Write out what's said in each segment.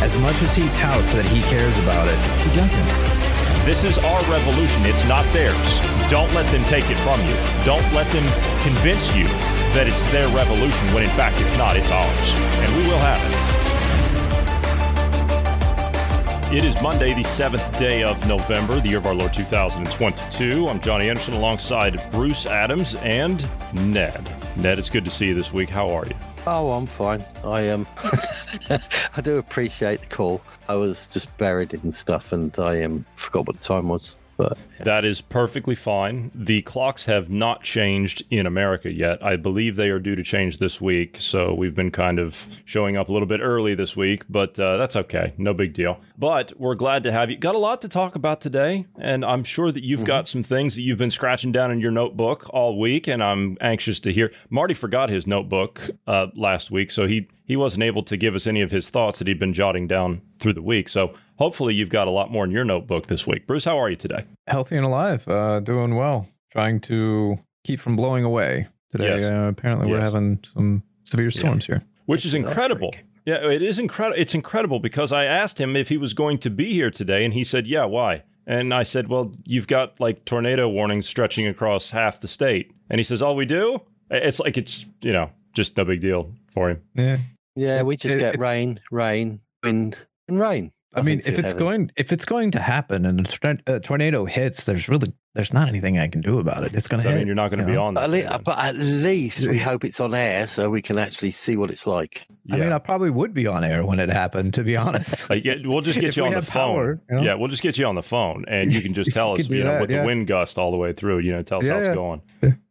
As much as he touts that he cares about it, he doesn't. This is our revolution. It's not theirs. Don't let them take it from you. Don't let them convince you that it's their revolution when in fact it's not. It's ours. And we will have it. It is Monday, the seventh day of November, the year of our Lord 2022. I'm Johnny Anderson alongside Bruce Adams and Ned. Ned, it's good to see you this week. How are you? Oh, I'm fine. I um, I do appreciate the call. I was just buried in stuff, and I um forgot what the time was. But yeah. That is perfectly fine. The clocks have not changed in America yet. I believe they are due to change this week. So we've been kind of showing up a little bit early this week, but uh, that's okay. No big deal. But we're glad to have you. Got a lot to talk about today. And I'm sure that you've mm-hmm. got some things that you've been scratching down in your notebook all week. And I'm anxious to hear. Marty forgot his notebook uh, last week. So he he wasn't able to give us any of his thoughts that he'd been jotting down through the week. So hopefully you've got a lot more in your notebook this week. Bruce, how are you today? Healthy and alive, uh, doing well. Trying to keep from blowing away today. Yes. Uh, apparently, yes. we're having some severe storms yeah. here, which is incredible. Yeah, it is incredible. It's incredible because I asked him if he was going to be here today, and he said, "Yeah, why?" And I said, "Well, you've got like tornado warnings stretching across half the state." And he says, "All we do?" It's like it's you know just no big deal for him. Yeah, yeah, we just it, get it, rain, rain, wind, and rain. I mean, if it's going if it's going to happen and a tornado hits, there's really there's not anything I can do about it. It's going to. I mean, you're not going to be know? on. That at but at least we hope it's on air so we can actually see what it's like. Yeah. I mean, I probably would be on air when it happened. To be honest, like, yeah, we'll just get you on the phone. Power, you know? Yeah, we'll just get you on the phone, and you can just tell us, you know, that, with yeah. the wind gust all the way through. You know, tell us how it's going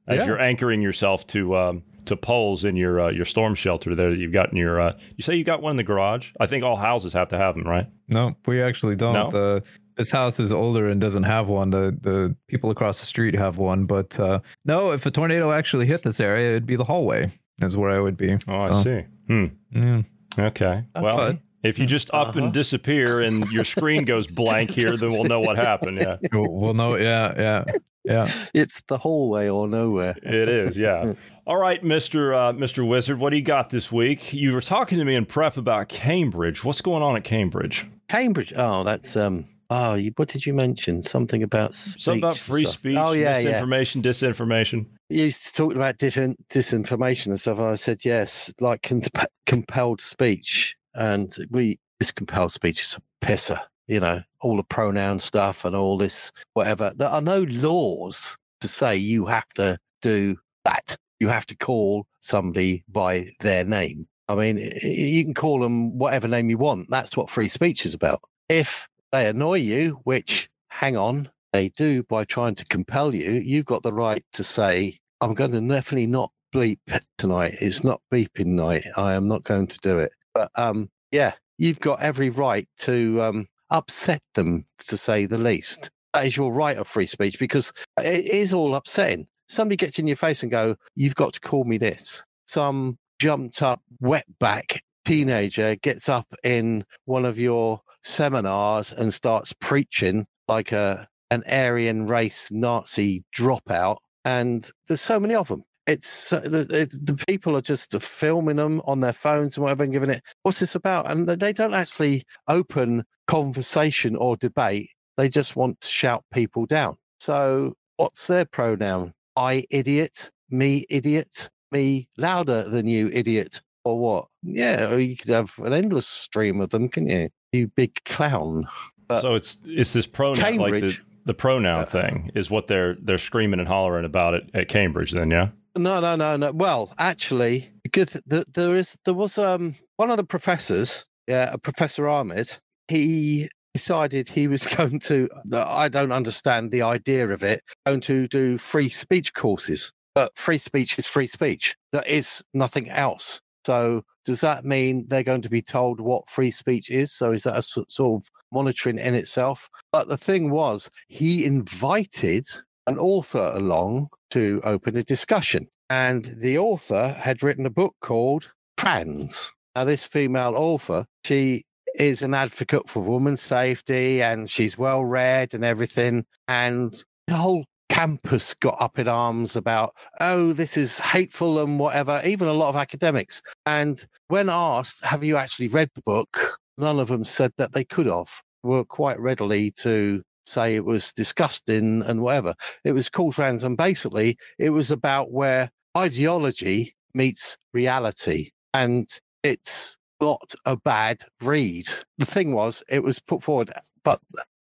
as you're anchoring yourself to um, to poles in your uh, your storm shelter there that you've got in your. Uh, you say you got one in the garage. I think all houses have to have them, right? No, we actually don't. No? The this house is older and doesn't have one. The the people across the street have one, but uh, no. If a tornado actually hit this area, it'd be the hallway. Is where I would be. Oh, so. I see. Hmm. Yeah. Okay. Well. If you just up uh-huh. and disappear and your screen goes blank here, then we'll know what happened. Yeah. We'll know. Yeah. Yeah. Yeah. It's the hallway or nowhere. it is, yeah. All right, Mr. Uh, Mr. Wizard, what do you got this week? You were talking to me in prep about Cambridge. What's going on at Cambridge? Cambridge. Oh, that's um Oh, you, what did you mention? Something about speech something about free stuff. speech. Oh yeah, misinformation, yeah. disinformation. You talked about different disinformation and stuff. And I said yes, like comp- compelled speech, and we this compelled speech is a pisser you know, all the pronoun stuff and all this, whatever. There are no laws to say you have to do that. You have to call somebody by their name. I mean, you can call them whatever name you want. That's what free speech is about. If they annoy you, which, hang on, they do by trying to compel you, you've got the right to say, I'm going to definitely not bleep tonight. It's not beeping night. I am not going to do it. But um, yeah, you've got every right to um, upset them, to say the least. Is your right of free speech because it is all upsetting. Somebody gets in your face and go, "You've got to call me this." Some jumped up wetback teenager gets up in one of your seminars and starts preaching like a an Aryan race Nazi dropout, and there's so many of them. It's uh, the, the people are just filming them on their phones and whatever and giving it. What's this about? And they don't actually open conversation or debate. They just want to shout people down. So, what's their pronoun? I idiot, me idiot, me louder than you idiot, or what? Yeah, or you could have an endless stream of them, can you? You big clown. But so it's it's this pronoun Cambridge, like the, the pronoun uh, thing is what they're they're screaming and hollering about it at Cambridge. Then, yeah. No, no, no, no. Well, actually, because the, there is there was um one of the professors, yeah, Professor Ahmed he decided he was going to, I don't understand the idea of it, going to do free speech courses. But free speech is free speech. That is nothing else. So does that mean they're going to be told what free speech is? So is that a sort of monitoring in itself? But the thing was, he invited an author along to open a discussion. And the author had written a book called Trans. Now, this female author, she is an advocate for women's safety and she's well read and everything. And the whole campus got up in arms about, oh, this is hateful and whatever, even a lot of academics. And when asked, have you actually read the book? None of them said that they could have, were quite readily to say it was disgusting and whatever. It was called trans, and basically it was about where ideology meets reality. And it's not a bad read. The thing was, it was put forward, but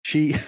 she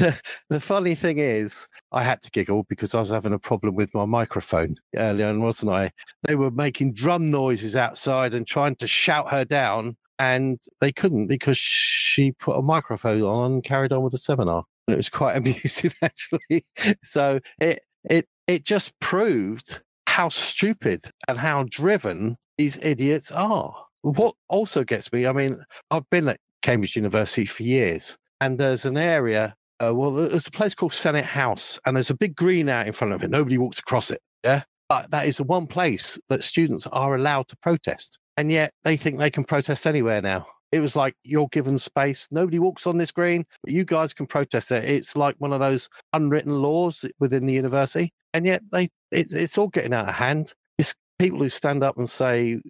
the, the funny thing is i had to giggle because i was having a problem with my microphone earlier on wasn't i they were making drum noises outside and trying to shout her down and they couldn't because she put a microphone on and carried on with the seminar and it was quite amusing actually so it it it just proved how stupid and how driven these idiots are what also gets me i mean i've been at cambridge university for years and there's an area. Uh, well, there's a place called Senate House, and there's a big green out in front of it. Nobody walks across it. Yeah, but that is the one place that students are allowed to protest, and yet they think they can protest anywhere now. It was like you're given space. Nobody walks on this green, but you guys can protest there. It's like one of those unwritten laws within the university, and yet they it's it's all getting out of hand. It's people who stand up and say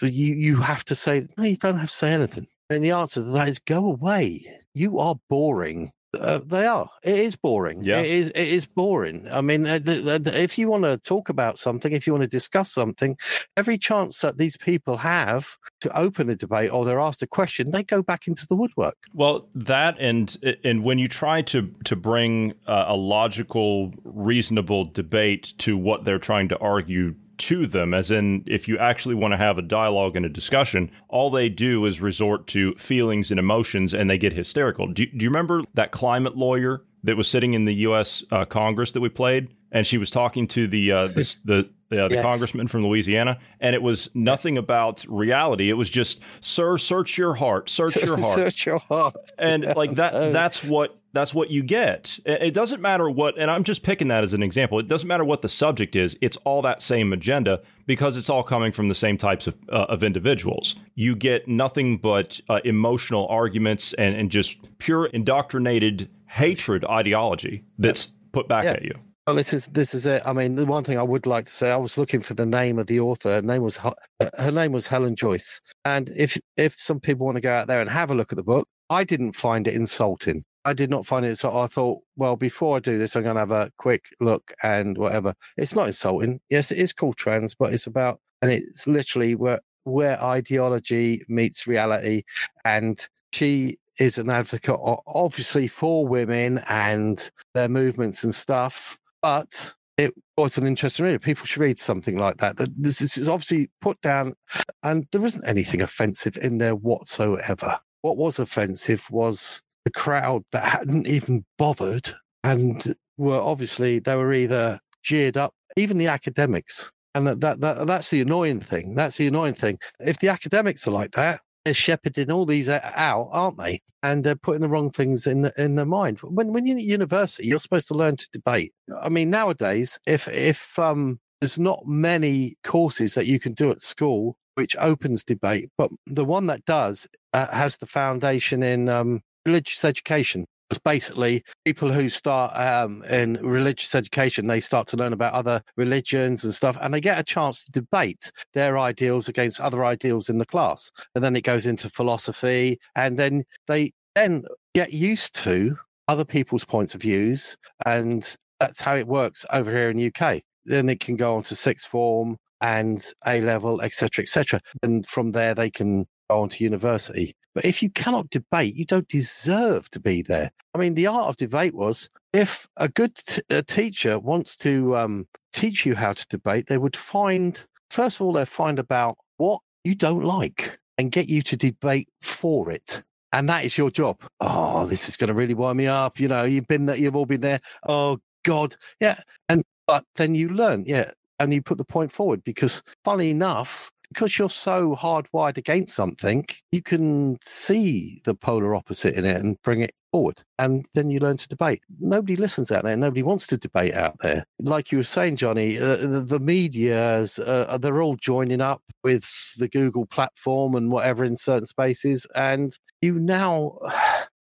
you you have to say no, you don't have to say anything. And the answer to that is go away. You are boring. Uh, they are. It is boring. Yeah. It is. It is boring. I mean, uh, if you want to talk about something, if you want to discuss something, every chance that these people have to open a debate or they're asked a question, they go back into the woodwork. Well, that and and when you try to to bring uh, a logical, reasonable debate to what they're trying to argue to them, as in, if you actually want to have a dialogue and a discussion, all they do is resort to feelings and emotions and they get hysterical. Do, do you remember that climate lawyer that was sitting in the U.S. Uh, Congress that we played? And she was talking to the uh, this, the uh, the yes. congressman from Louisiana, and it was nothing about reality. It was just, "Sir, search your heart, search your heart, search your heart," and like that. That's what that's what you get. It doesn't matter what, and I'm just picking that as an example. It doesn't matter what the subject is. It's all that same agenda because it's all coming from the same types of uh, of individuals. You get nothing but uh, emotional arguments and and just pure indoctrinated hatred ideology that's put back yeah. at you. Well, this is this is it. I mean, the one thing I would like to say, I was looking for the name of the author. Her name was her name was Helen Joyce. And if if some people want to go out there and have a look at the book, I didn't find it insulting. I did not find it. So I thought, well, before I do this, I'm going to have a quick look and whatever. It's not insulting. Yes, it is called trans, but it's about and it's literally where where ideology meets reality. And she is an advocate, obviously, for women and their movements and stuff but it was an interesting read. People should read something like that. This is obviously put down, and there isn't anything offensive in there whatsoever. What was offensive was the crowd that hadn't even bothered and were obviously they were either jeered up, even the academics. And that, that, that that's the annoying thing. That's the annoying thing. If the academics are like that, they're shepherding all these out, aren't they? And they're putting the wrong things in the, in their mind. When when you're at university, you're supposed to learn to debate. I mean, nowadays, if if um, there's not many courses that you can do at school which opens debate, but the one that does uh, has the foundation in um, religious education. It's basically people who start um, in religious education, they start to learn about other religions and stuff, and they get a chance to debate their ideals against other ideals in the class. And then it goes into philosophy, and then they then get used to other people's points of views, and that's how it works over here in UK. Then it can go on to sixth form and A level, etc., etc. And from there, they can on to university. But if you cannot debate, you don't deserve to be there. I mean, the art of debate was if a good t- a teacher wants to um, teach you how to debate, they would find, first of all, they'll find about what you don't like and get you to debate for it. And that is your job. Oh, this is going to really wind me up. You know, you've been there, you've all been there. Oh, God. Yeah. And, but then you learn. Yeah and you put the point forward because, funny enough, because you're so hardwired against something, you can see the polar opposite in it and bring it forward. And then you learn to debate. Nobody listens out there. Nobody wants to debate out there. Like you were saying, Johnny, uh, the, the media, uh, they're all joining up with the Google platform and whatever in certain spaces. And you now.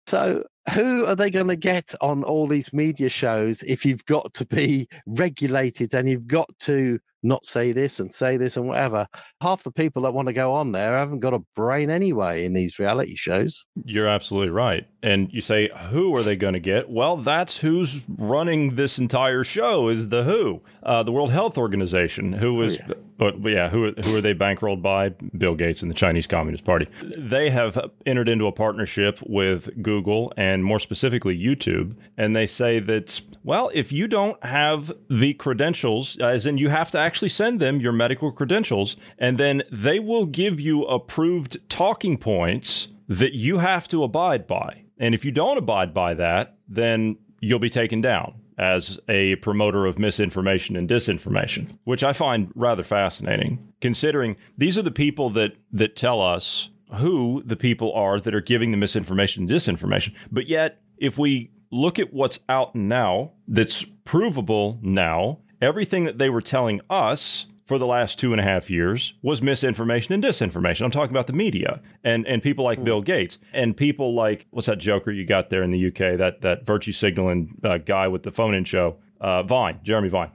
so who are they going to get on all these media shows if you've got to be regulated and you've got to not say this and say this and whatever. Half the people that want to go on there haven't got a brain anyway in these reality shows. You're absolutely right. And you say, who are they going to get? Well, that's who's running this entire show is the WHO, uh, the World Health Organization, who is, oh, yeah. But yeah, who, who are they bankrolled by? Bill Gates and the Chinese Communist Party. They have entered into a partnership with Google and more specifically YouTube. And they say that, well, if you don't have the credentials, as in you have to actually send them your medical credentials, and then they will give you approved talking points that you have to abide by. And if you don't abide by that, then you'll be taken down as a promoter of misinformation and disinformation, which I find rather fascinating, considering these are the people that that tell us who the people are that are giving the misinformation and disinformation. But yet, if we look at what's out now that's provable now, everything that they were telling us for the last two and a half years was misinformation and disinformation. I'm talking about the media and, and people like mm. Bill Gates and people like what's that joker you got there in the UK that that virtue signaling uh, guy with the phone in show uh, Vine Jeremy Vine.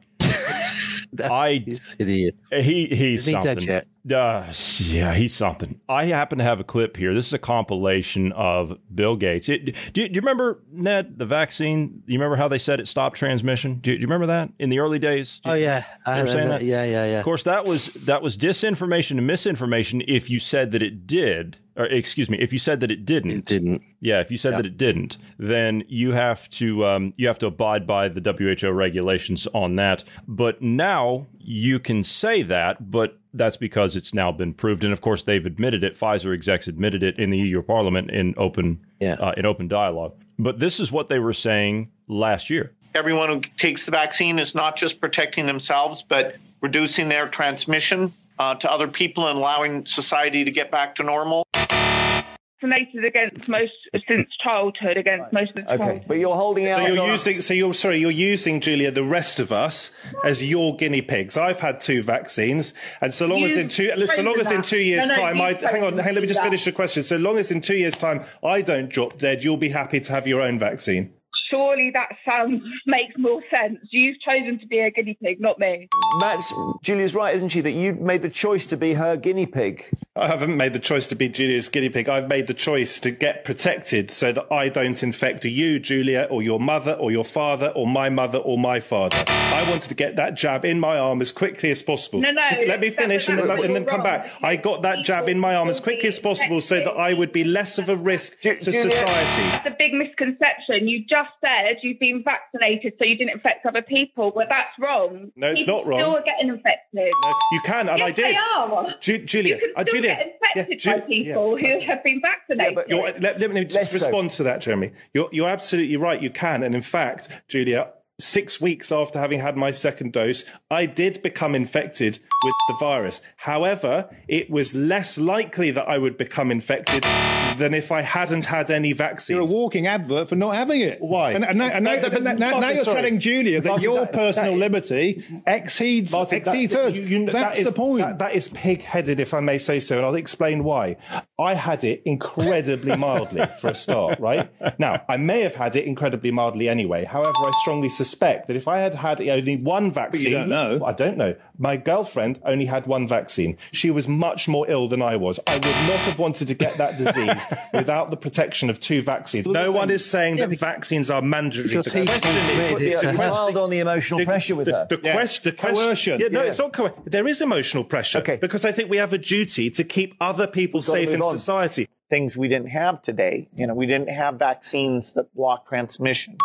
I he's hideous. He he's something. Uh, yeah, he's something. I happen to have a clip here. This is a compilation of Bill Gates. It, do, you, do, you remember Ned the vaccine? You remember how they said it stopped transmission? Do you, do you remember that in the early days? oh yeah, I saying that. Yeah, yeah, yeah. Of course, that was that was disinformation and misinformation. If you said that it did, or excuse me, if you said that it didn't, it didn't. Yeah, if you said that it didn't, then you have to um, you have to abide by the WHO regulations on that. But now you can say that, but that's because it's now been proved, and of course they've admitted it. Pfizer execs admitted it in the EU Parliament in open yeah. uh, in open dialogue. But this is what they were saying last year. Everyone who takes the vaccine is not just protecting themselves, but reducing their transmission uh, to other people and allowing society to get back to normal vaccinated against most since childhood against most of the okay. Childhood. But you're holding out. So you're using. So you're sorry. You're using Julia, the rest of us, as your guinea pigs. I've had two vaccines, and so long you as in two, so long as in two years' no, no, time, I hang on. Hang, let me just that. finish the question. So long as in two years' time I don't drop dead, you'll be happy to have your own vaccine surely that sounds makes more sense. You've chosen to be a guinea pig, not me. Matt, Julia's right, isn't she? That you made the choice to be her guinea pig. I haven't made the choice to be Julia's guinea pig. I've made the choice to get protected so that I don't infect you, Julia, or your mother, or your father, or my mother, or my father. I wanted to get that jab in my arm as quickly as possible. No, no. Let me finish and then, and then come back. I got that jab in my arm as quickly as possible so that I would be less of a risk to society. That's a big misconception. You just said you've been vaccinated so you didn't infect other people. Well, that's wrong. No, it's people not wrong. Still are getting infected. No, you can, and yes, I did. They are. Ju- Julia, you can uh, still Julia, get infected yeah, by people yeah. who have been vaccinated. Yeah, let, let, me just respond so. to that, Jeremy. You're, you're absolutely right. You can, and in fact, Julia, six weeks after having had my second dose, I did become infected with the virus. However, it was less likely that I would become infected than if I hadn't had any vaccine. You're a walking advert for not having it. Why? And, and, now, and now, you're sorry. telling Julia that Martin, your that, personal that, liberty exceeds, Martin, exceeds hers. That's that is, the point. that is pig-headed, if I may say so, and I'll explain why. I had it incredibly mildly for a start, right? Now, I may have had it incredibly mildly anyway. However, I strongly suspect that if I had had only one vaccine, but you don't know. I don't know. My girlfriend only had one vaccine. She was much more ill than I was. I would not have wanted to get that disease without the protection of two vaccines. No one is saying that vaccines are mandatory. Because he transmitted on the emotional the, pressure with the, her. The, the, question, the coercion. Yeah, no, yeah. it's not coercion. There is emotional pressure. Okay. Because I think we have a duty to keep other people safe in on. society. Things we didn't have today. You know, we didn't have vaccines that block transmission.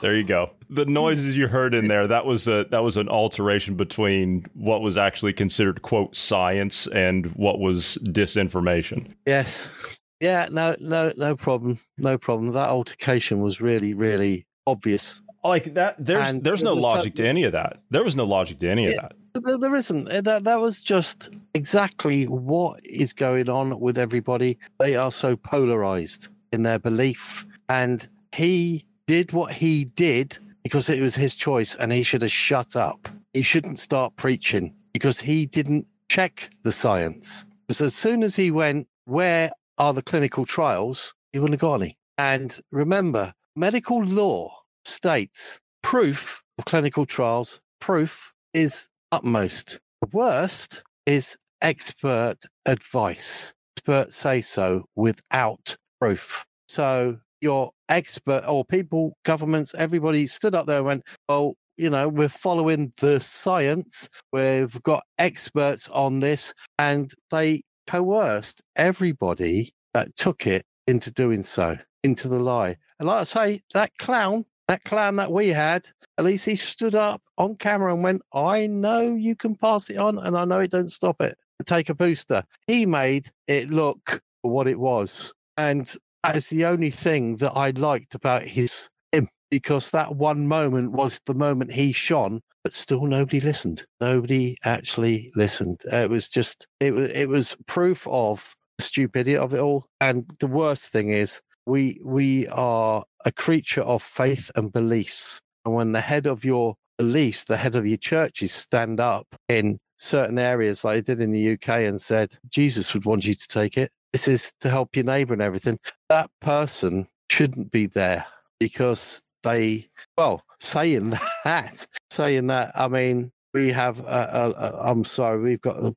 There you go. The noises you heard in there, that was a that was an alteration between what was actually considered quote science and what was disinformation. Yes. Yeah, no no no problem. No problem. That altercation was really really obvious. Like that there's and there's no logic to any of that. There was no logic to any yeah, of that. There, there isn't. Uh, that that was just exactly what is going on with everybody. They are so polarized in their belief, and he did what he did because it was his choice, and he should have shut up. He shouldn't start preaching because he didn't check the science. Because as soon as he went, where are the clinical trials? He wouldn't have got any. And remember, medical law states proof of clinical trials, proof is utmost. The worst is expert advice. Experts say so without proof. So your expert or people, governments, everybody stood up there and went, well, you know, we're following the science. We've got experts on this. And they coerced everybody that took it into doing so, into the lie. And like I say, that clown, that clown that we had, at least he stood up on camera and went, I know you can pass it on and I know it don't stop it. Take a booster. He made it look what it was. And that is the only thing that I liked about his him because that one moment was the moment he shone, but still nobody listened. Nobody actually listened. It was just it was it was proof of the stupidity of it all. And the worst thing is we we are a creature of faith and beliefs. And when the head of your beliefs, the head of your churches stand up in certain areas like they did in the UK and said, Jesus would want you to take it. This is to help your neighbor and everything. That person shouldn't be there because they, well, saying that, saying that, I mean, we have, I'm sorry, we've got the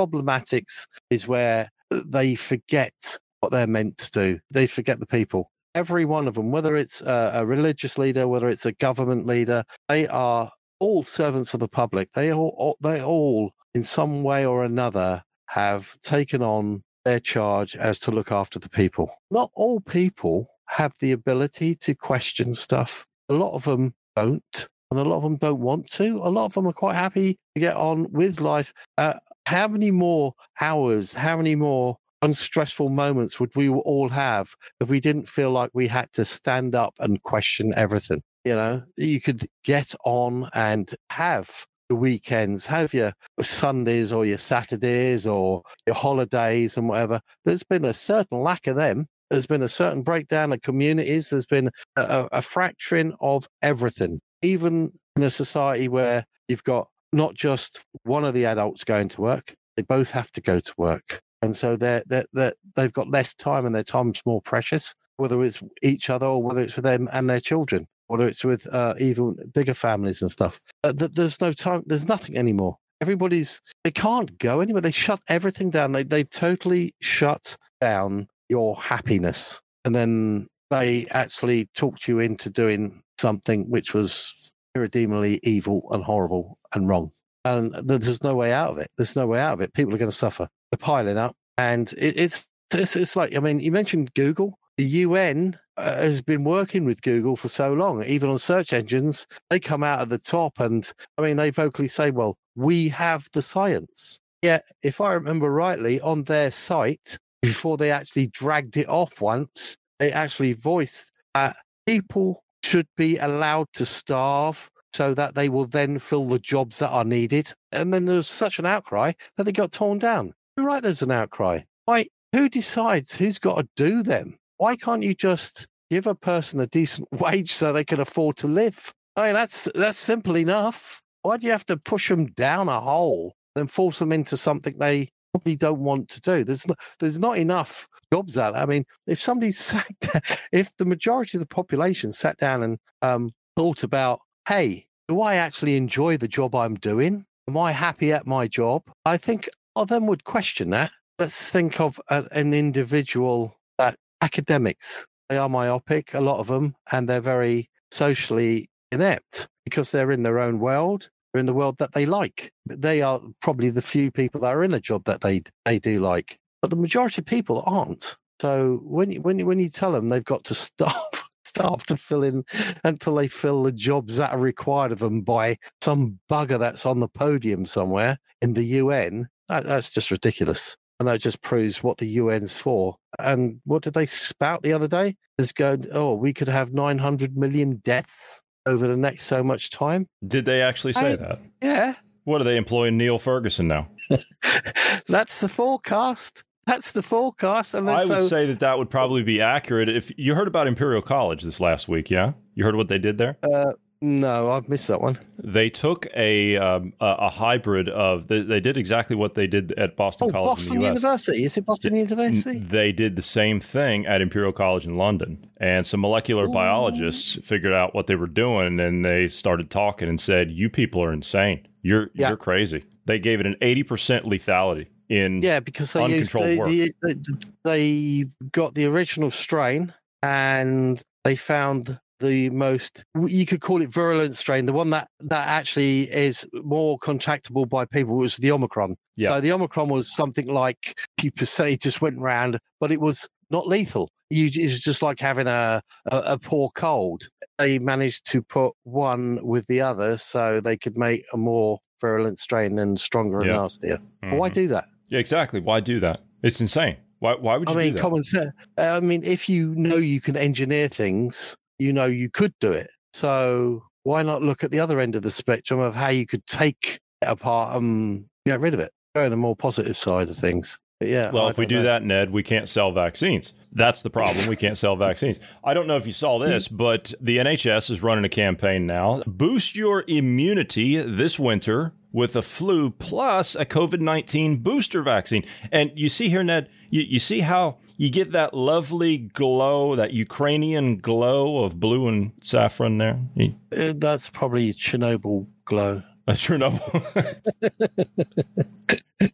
problematics is where they forget what they're meant to do. They forget the people. Every one of them, whether it's a, a religious leader, whether it's a government leader, they are all servants of the public. They all, they all, in some way or another, have taken on their charge as to look after the people. Not all people have the ability to question stuff. A lot of them don't, and a lot of them don't want to. A lot of them are quite happy to get on with life. Uh, how many more hours, how many more unstressful moments would we all have if we didn't feel like we had to stand up and question everything? You know, you could get on and have weekends, have your Sundays or your Saturdays or your holidays and whatever. There's been a certain lack of them. There's been a certain breakdown of communities. There's been a, a fracturing of everything, even in a society where you've got not just one of the adults going to work, they both have to go to work. And so they're, they're, they're, they've got less time and their time's more precious, whether it's each other or whether it's for them and their children whether it's with uh, even bigger families and stuff. Uh, th- there's no time. There's nothing anymore. Everybody's they can't go anywhere. They shut everything down. They they totally shut down your happiness, and then they actually talked you into doing something which was irredeemably evil and horrible and wrong. And there's no way out of it. There's no way out of it. People are going to suffer. They're piling up, and it, it's, it's it's like I mean, you mentioned Google. The UN has been working with Google for so long, even on search engines, they come out at the top. And I mean, they vocally say, well, we have the science. Yet, if I remember rightly, on their site, before they actually dragged it off once, they actually voiced that people should be allowed to starve so that they will then fill the jobs that are needed. And then there was such an outcry that it got torn down. You're right, there's an outcry. Why? Who decides who's got to do them? Why can't you just give a person a decent wage so they can afford to live? I mean, that's that's simple enough. Why do you have to push them down a hole and force them into something they probably don't want to do? There's not, there's not enough jobs out there. I mean, if somebody sat, if the majority of the population sat down and um, thought about, hey, do I actually enjoy the job I'm doing? Am I happy at my job? I think of them would question that. Let's think of an individual academics. They are myopic, a lot of them, and they're very socially inept because they're in their own world. They're in the world that they like. They are probably the few people that are in a job that they they do like, but the majority of people aren't. So when you, when you, when you tell them they've got to starve starve to fill in until they fill the jobs that are required of them by some bugger that's on the podium somewhere in the UN, that, that's just ridiculous. And that just proves what the UN's for. And what did they spout the other day? Is going, oh, we could have 900 million deaths over the next so much time. Did they actually say I, that? Yeah. What are they employing Neil Ferguson now? That's the forecast. That's the forecast. And I would so, say that that would probably be accurate. If you heard about Imperial College this last week, yeah, you heard what they did there. Uh, no, I've missed that one. They took a um, a, a, hybrid of they, they, did exactly what they did at Boston oh, College. Boston University. Is it Boston University? They did the same thing at Imperial College in London, and some molecular Ooh. biologists figured out what they were doing, and they started talking and said, "You people are insane. You're yeah. you're crazy." They gave it an eighty percent lethality in yeah because they used, they, they, they, they got the original strain and they found the most you could call it virulent strain. The one that that actually is more contactable by people was the omicron. Yeah. so the omicron was something like you per se just went around but it was not lethal. You it was just like having a, a, a poor cold. They managed to put one with the other so they could make a more virulent strain and stronger and nastier. Mm-hmm. why do that? Yeah exactly. Why do that? It's insane. Why, why would you I mean, common sense. I mean, if you know you can engineer things, you know you could do it. So why not look at the other end of the spectrum of how you could take it apart and get rid of it? Go on the more positive side of things. But yeah. Well, I if we do know. that, Ned, we can't sell vaccines. That's the problem. we can't sell vaccines. I don't know if you saw this, but the NHS is running a campaign now. Boost your immunity this winter with a flu plus a COVID 19 booster vaccine. And you see here, Ned, you, you see how you get that lovely glow, that Ukrainian glow of blue and saffron there? Uh, that's probably Chernobyl glow. A Chernobyl.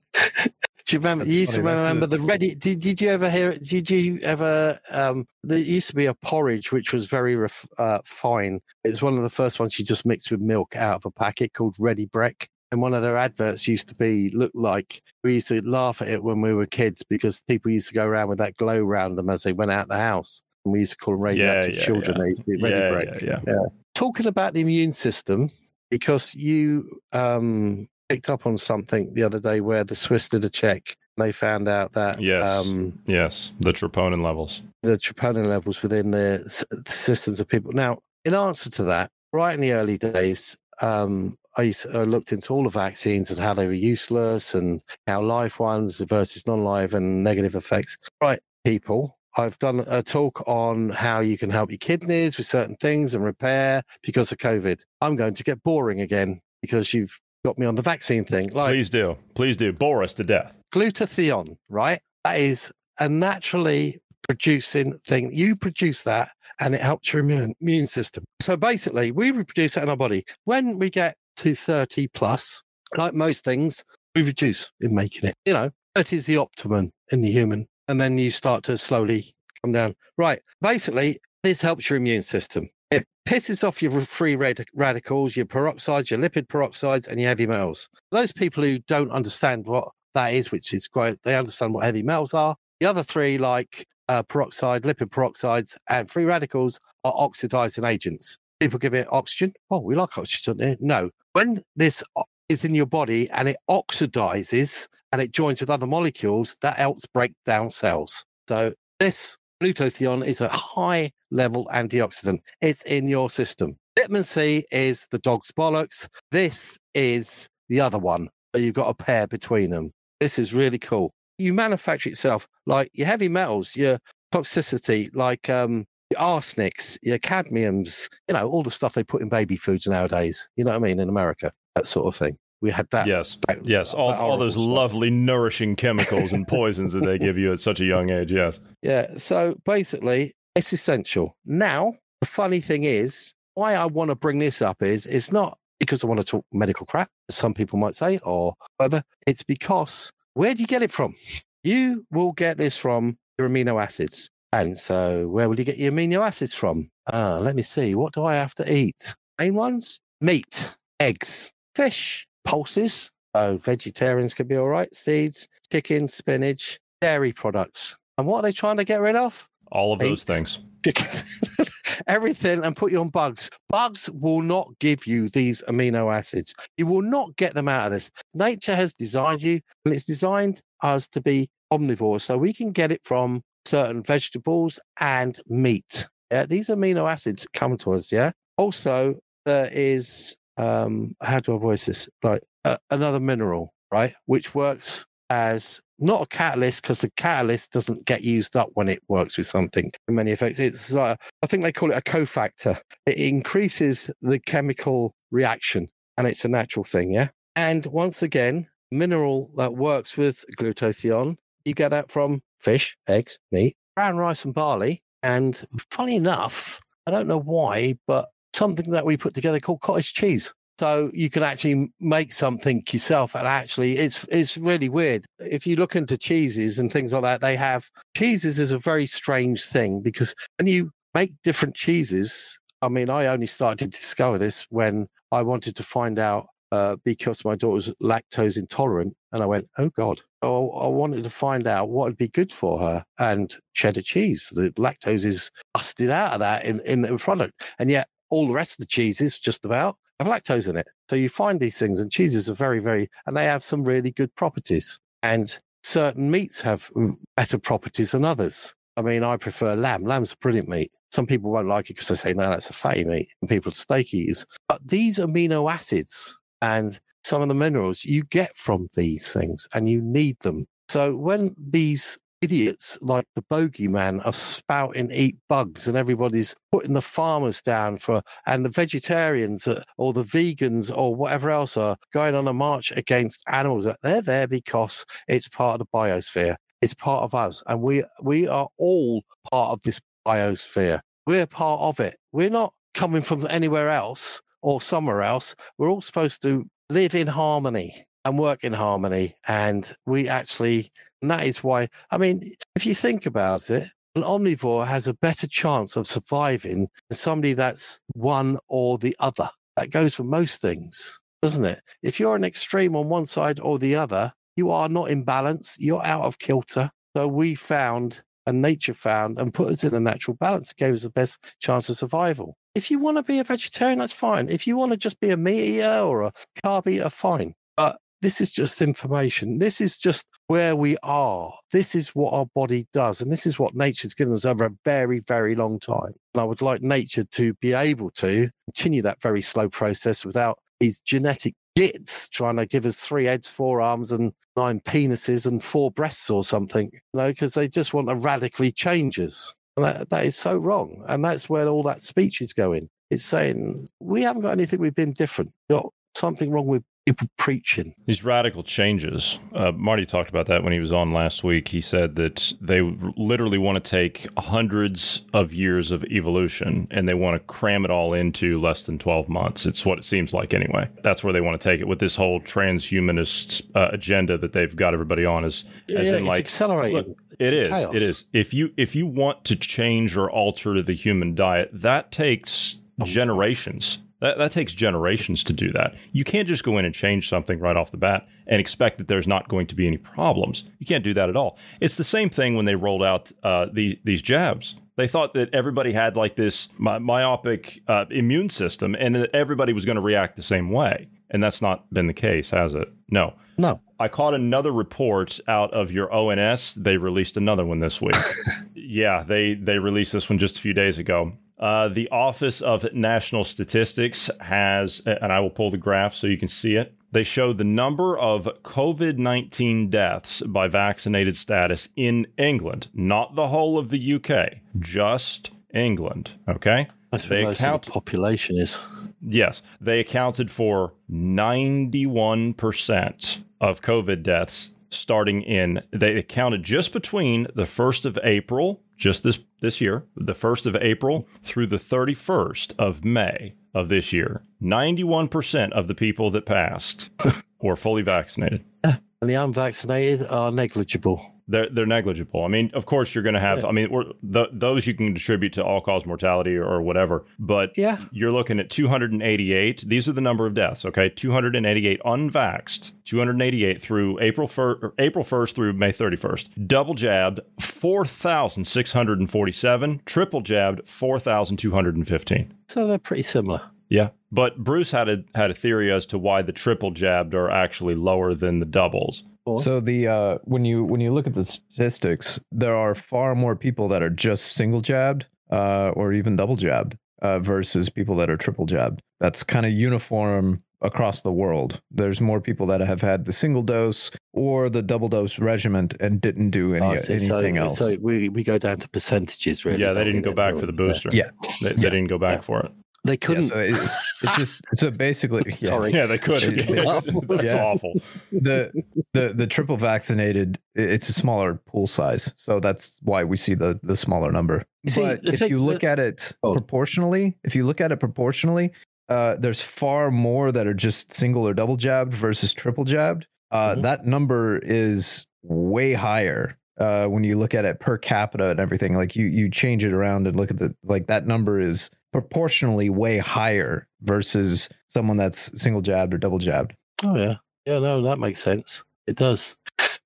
Do you remember? you used to remember the ready. Did, did you ever hear? Did you ever? Um, there used to be a porridge which was very ref, uh, fine. It's one of the first ones you just mixed with milk out of a packet called Ready Brek and one of their adverts used to be look like we used to laugh at it when we were kids because people used to go around with that glow around them as they went out the house. And we used to call them radioactive yeah, yeah, children. Yeah. They used to be ready yeah, break. Yeah, yeah. Talking about the immune system, because you um, picked up on something the other day where the Swiss did a check. They found out that yes, um, yes, the troponin levels, the troponin levels within the s- systems of people. Now, in answer to that, right in the early days, um, I uh, looked into all the vaccines and how they were useless and how live ones versus non-live and negative effects. Right, people. I've done a talk on how you can help your kidneys with certain things and repair because of COVID. I'm going to get boring again because you've got me on the vaccine thing. Like, Please do. Please do. Bore us to death. Glutathione, right? That is a naturally producing thing. You produce that and it helps your immune, immune system. So basically, we reproduce it in our body. When we get to 30 plus, like most things, we reduce in making it. You know, 30 is the optimum in the human. And then you start to slowly come down. Right. Basically, this helps your immune system. It pisses off your free rad- radicals, your peroxides, your lipid peroxides, and your heavy metals. Those people who don't understand what that is, which is quite, they understand what heavy metals are. The other three, like uh, peroxide, lipid peroxides, and free radicals, are oxidizing agents. People give it oxygen. Oh, we like oxygen. No, when this is in your body and it oxidizes and it joins with other molecules, that helps break down cells. So this glutathione is a high level antioxidant. It's in your system. Vitamin C is the dog's bollocks. This is the other one. You've got a pair between them. This is really cool. You manufacture itself like your heavy metals, your toxicity, like um, your arsenics, your cadmiums, you know, all the stuff they put in baby foods nowadays. You know what I mean? In America, that sort of thing. We had that. Yes. Back, yes. All, all those stuff. lovely, nourishing chemicals and poisons that they give you at such a young age. Yes. Yeah. So basically, it's essential. Now, the funny thing is, why I want to bring this up is it's not because I want to talk medical crap, as some people might say, or whatever. It's because where do you get it from? You will get this from your amino acids. And so, where will you get your amino acids from? Ah, let me see. What do I have to eat? Main ones: meat, eggs, fish, pulses. So, vegetarians could be all right. Seeds, chicken, spinach, dairy products. And what are they trying to get rid of? All of Meat. those things. everything and put you on bugs. Bugs will not give you these amino acids. You will not get them out of this. Nature has designed you, and it's designed us to be omnivores, so we can get it from certain vegetables and meat. Yeah, these amino acids come to us. Yeah. Also, there is um, how do I voice this? Like a, another mineral, right, which works as not a catalyst because the catalyst doesn't get used up when it works with something in many effects. It's like, I think they call it a cofactor. It increases the chemical reaction and it's a natural thing. Yeah. And once again, mineral that works with glutathione, you get that from fish, eggs, meat, brown rice and barley. And funny enough, I don't know why, but something that we put together called cottage cheese. So you can actually make something yourself, and actually, it's it's really weird. If you look into cheeses and things like that, they have cheeses is a very strange thing because when you make different cheeses, I mean, I only started to discover this when I wanted to find out uh, because my daughter was lactose intolerant, and I went, "Oh God!" Oh, I wanted to find out what would be good for her, and cheddar cheese. The lactose is busted out of that in in the product, and yet all the rest of the cheeses, just about, have lactose in it. So you find these things, and cheeses are very, very, and they have some really good properties. And certain meats have better properties than others. I mean, I prefer lamb. Lamb's a brilliant meat. Some people won't like it because they say, no, that's a fatty meat, and people steak eaters. But these amino acids and some of the minerals you get from these things, and you need them. So when these idiots like the bogeyman are spouting eat bugs and everybody's putting the farmers down for and the vegetarians or the vegans or whatever else are going on a march against animals they're there because it's part of the biosphere. It's part of us and we we are all part of this biosphere. We're part of it. We're not coming from anywhere else or somewhere else we're all supposed to live in harmony and work in harmony. And we actually, and that is why, I mean, if you think about it, an omnivore has a better chance of surviving than somebody that's one or the other. That goes for most things, doesn't it? If you're an extreme on one side or the other, you are not in balance, you're out of kilter. So we found and nature found and put us in a natural balance. It gave us the best chance of survival. If you want to be a vegetarian, that's fine. If you want to just be a meat eater or a carb eater, fine. But this is just information. This is just where we are. This is what our body does. And this is what nature's given us over a very, very long time. And I would like nature to be able to continue that very slow process without these genetic gits trying to give us three heads, four arms, and nine penises and four breasts or something, you know, because they just want to radically change us. And that, that is so wrong. And that's where all that speech is going. It's saying we haven't got anything, we've been different. Got something wrong with preaching. These radical changes. Uh, Marty talked about that when he was on last week. He said that they literally want to take hundreds of years of evolution and they want to cram it all into less than 12 months. It's what it seems like anyway. That's where they want to take it with this whole transhumanist uh, agenda that they've got everybody on. Is as yeah, in like accelerating. Look, it is. Chaos. It is. If you if you want to change or alter the human diet, that takes generations that, that takes generations to do that. You can't just go in and change something right off the bat and expect that there's not going to be any problems. You can't do that at all. It's the same thing when they rolled out uh, these these jabs. They thought that everybody had like this my, myopic uh, immune system and that everybody was going to react the same way. And that's not been the case, has it? No. No. I caught another report out of your ONS. They released another one this week. yeah, they they released this one just a few days ago. Uh, the Office of National Statistics has, and I will pull the graph so you can see it. They show the number of COVID 19 deaths by vaccinated status in England, not the whole of the UK, just England. Okay. That's they most account- the population is. Yes. They accounted for 91% of COVID deaths starting in, they accounted just between the 1st of April just this this year, the 1st of April through the 31st of May of this year, 91% of the people that passed were fully vaccinated. And the unvaccinated are negligible they're they're negligible. I mean, of course, you're going to have. Yeah. I mean, the, those you can distribute to all cause mortality or, or, whatever. But yeah, you're looking at 288. These are the number of deaths. Okay, 288 unvaxxed. 288 through April 1st, April 1st through May 31st. Double jabbed 4,647. Triple jabbed 4,215. So they're pretty similar. Yeah, but Bruce had a had a theory as to why the triple jabbed are actually lower than the doubles. So the uh, when you when you look at the statistics, there are far more people that are just single jabbed uh, or even double jabbed uh, versus people that are triple jabbed. That's kind of uniform across the world. There's more people that have had the single dose or the double dose regimen and didn't do any, oh, so, anything so, else. So we, we go down to percentages, really. Yeah, they didn't go back for the booster. Yeah, they, they didn't go back yeah. for it. They couldn't. Yeah, so it, it's just so basically. Yeah. Sorry. Yeah, they could. That's yeah. awful. The the the triple vaccinated. It's a smaller pool size, so that's why we see the the smaller number. See, but if you look at it oh. proportionally, if you look at it proportionally, uh, there's far more that are just single or double jabbed versus triple jabbed. Uh, mm-hmm. That number is way higher uh, when you look at it per capita and everything. Like you you change it around and look at the like that number is proportionally way higher versus someone that's single jabbed or double jabbed. Oh yeah, yeah, no, that makes sense. It does.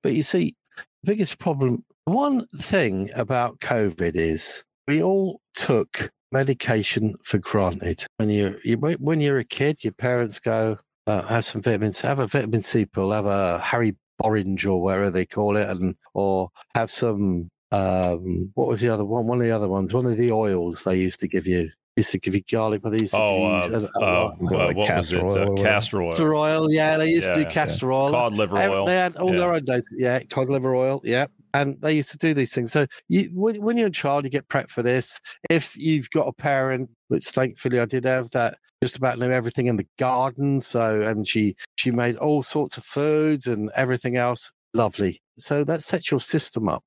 But you see, the biggest problem, one thing about COVID is we all took medication for granted. When you're you, when you're a kid, your parents go uh, have some vitamins, have a vitamin C pill, have a Harry Orange or whatever they call it, and or have some um, what was the other one? One of the other ones, one of the oils they used to give you used to give you garlic, but they used to oh, give you, uh, uh, uh, like what was it? Oil, castor oil. Castor oil, yeah. They used yeah, to do castor yeah. oil. Cod liver oil. They had all yeah. their own days. Yeah, cod liver oil. Yeah. And they used to do these things. So you, when, when you're a child, you get prepped for this. If you've got a parent, which thankfully I did have, that just about knew everything in the garden. So, and she she made all sorts of foods and everything else. Lovely. So that sets your system up.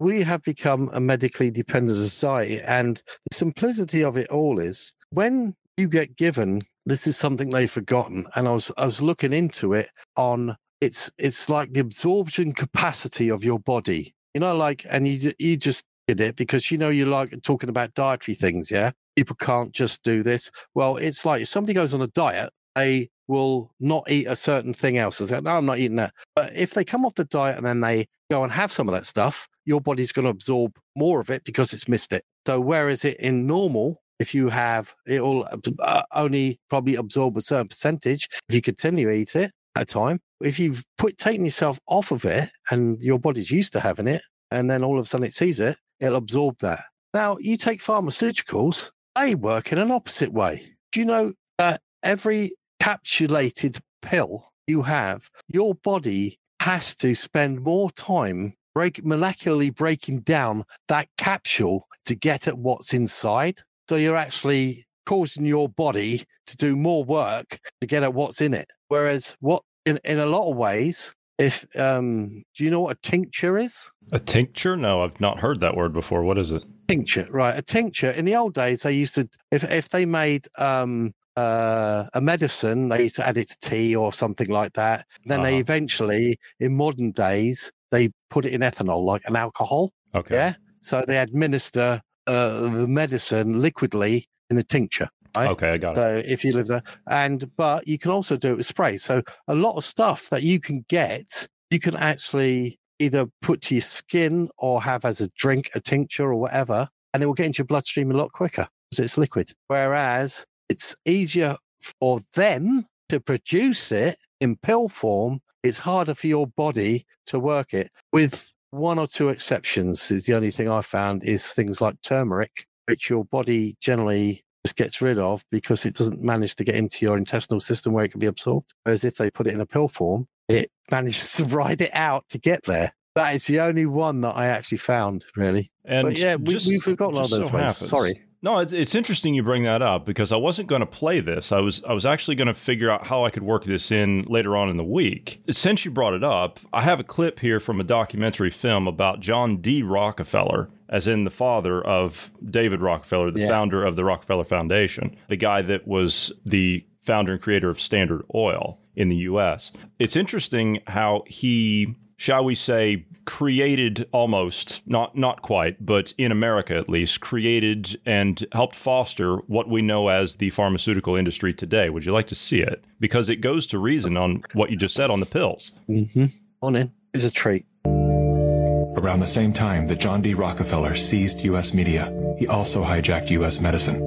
We have become a medically dependent society. And the simplicity of it all is when you get given, this is something they've forgotten. And I was, I was looking into it on it's, it's like the absorption capacity of your body, you know, like, and you, you just did it because, you know, you like talking about dietary things. Yeah. People can't just do this. Well, it's like if somebody goes on a diet, they will not eat a certain thing else. They go, no, I'm not eating that. But if they come off the diet and then they go and have some of that stuff, your body's going to absorb more of it because it's missed it. So whereas it in normal, if you have, it will uh, only probably absorb a certain percentage if you continue to eat it at a time. If you've put taken yourself off of it and your body's used to having it, and then all of a sudden it sees it, it'll absorb that. Now you take pharmaceuticals, they work in an opposite way. Do you know that every capsulated pill you have, your body has to spend more time break molecularly breaking down that capsule to get at what's inside. So you're actually causing your body to do more work to get at what's in it. Whereas what in, in a lot of ways, if um do you know what a tincture is? A tincture? No, I've not heard that word before. What is it? Tincture, right. A tincture. In the old days they used to if if they made um uh, a medicine, they used to add it to tea or something like that. Then uh-huh. they eventually, in modern days, they put it in ethanol, like an alcohol. Okay. Yeah. So they administer uh, the medicine liquidly in a tincture. Right? Okay, I got so it. So if you live there, and but you can also do it with spray. So a lot of stuff that you can get, you can actually either put to your skin or have as a drink, a tincture or whatever, and it will get into your bloodstream a lot quicker because it's liquid. Whereas it's easier for them to produce it in pill form it's harder for your body to work it. With one or two exceptions, is the only thing I found is things like turmeric, which your body generally just gets rid of because it doesn't manage to get into your intestinal system where it can be absorbed. Whereas if they put it in a pill form, it manages to ride it out to get there. That is the only one that I actually found, really. And but yeah, we, have forgotten all those so ways. Sorry. No, it's, it's interesting you bring that up because I wasn't going to play this. I was I was actually going to figure out how I could work this in later on in the week. Since you brought it up, I have a clip here from a documentary film about John D. Rockefeller, as in the father of David Rockefeller, the yeah. founder of the Rockefeller Foundation, the guy that was the founder and creator of Standard Oil in the US. It's interesting how he shall we say, created almost not not quite, but in America at least, created and helped foster what we know as the pharmaceutical industry today. Would you like to see it? Because it goes to reason on what you just said on the pills. Mm-hmm. On in. It's a treat. Around the same time that John D. Rockefeller seized U.S. media, he also hijacked U.S. medicine.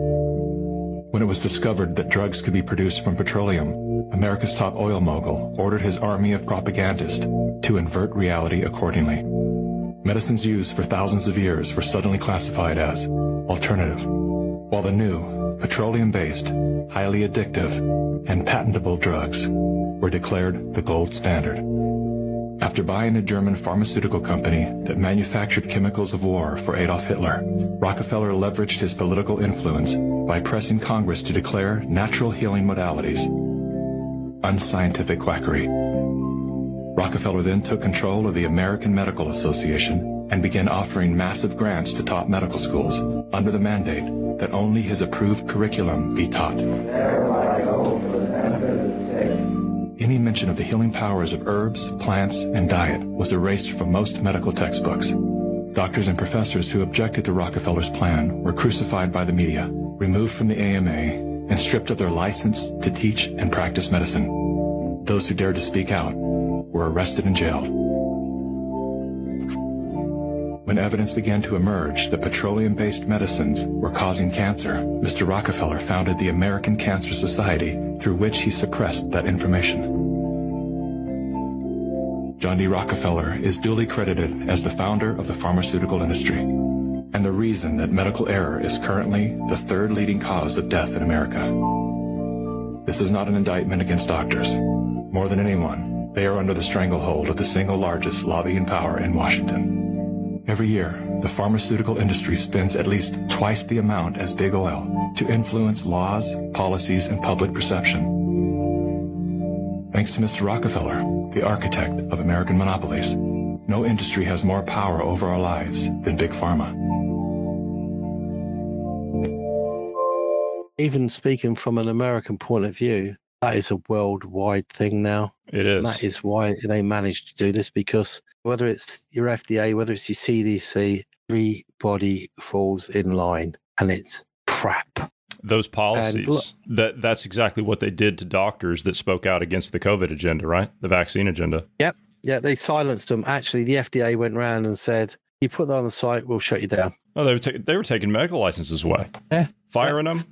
When it was discovered that drugs could be produced from petroleum, America's top oil mogul ordered his army of propagandists to invert reality accordingly. Medicines used for thousands of years were suddenly classified as alternative, while the new, petroleum-based, highly addictive, and patentable drugs were declared the gold standard. After buying the German pharmaceutical company that manufactured chemicals of war for Adolf Hitler, Rockefeller leveraged his political influence by pressing Congress to declare natural healing modalities unscientific quackery. Rockefeller then took control of the American Medical Association and began offering massive grants to top medical schools under the mandate that only his approved curriculum be taught. Any mention of the healing powers of herbs, plants, and diet was erased from most medical textbooks. Doctors and professors who objected to Rockefeller's plan were crucified by the media, removed from the AMA, and stripped of their license to teach and practice medicine. Those who dared to speak out were arrested and jailed. When evidence began to emerge that petroleum-based medicines were causing cancer, Mr. Rockefeller founded the American Cancer Society, through which he suppressed that information. John D. Rockefeller is duly credited as the founder of the pharmaceutical industry and the reason that medical error is currently the third leading cause of death in America. This is not an indictment against doctors. More than anyone, they are under the stranglehold of the single largest lobbying power in Washington. Every year, the pharmaceutical industry spends at least twice the amount as big oil to influence laws, policies, and public perception. Thanks to Mr. Rockefeller, the architect of American monopolies, no industry has more power over our lives than Big Pharma. Even speaking from an American point of view, that is a worldwide thing now. It is. And that is why they managed to do this because whether it's your FDA, whether it's your CDC, everybody falls in line and it's crap. Those policies, look, that that's exactly what they did to doctors that spoke out against the COVID agenda, right? The vaccine agenda. Yep. Yeah, they silenced them. Actually, the FDA went around and said, "You put that on the site, we'll shut you down." Oh, they were ta- they were taking medical licenses away. Yeah, firing yeah. them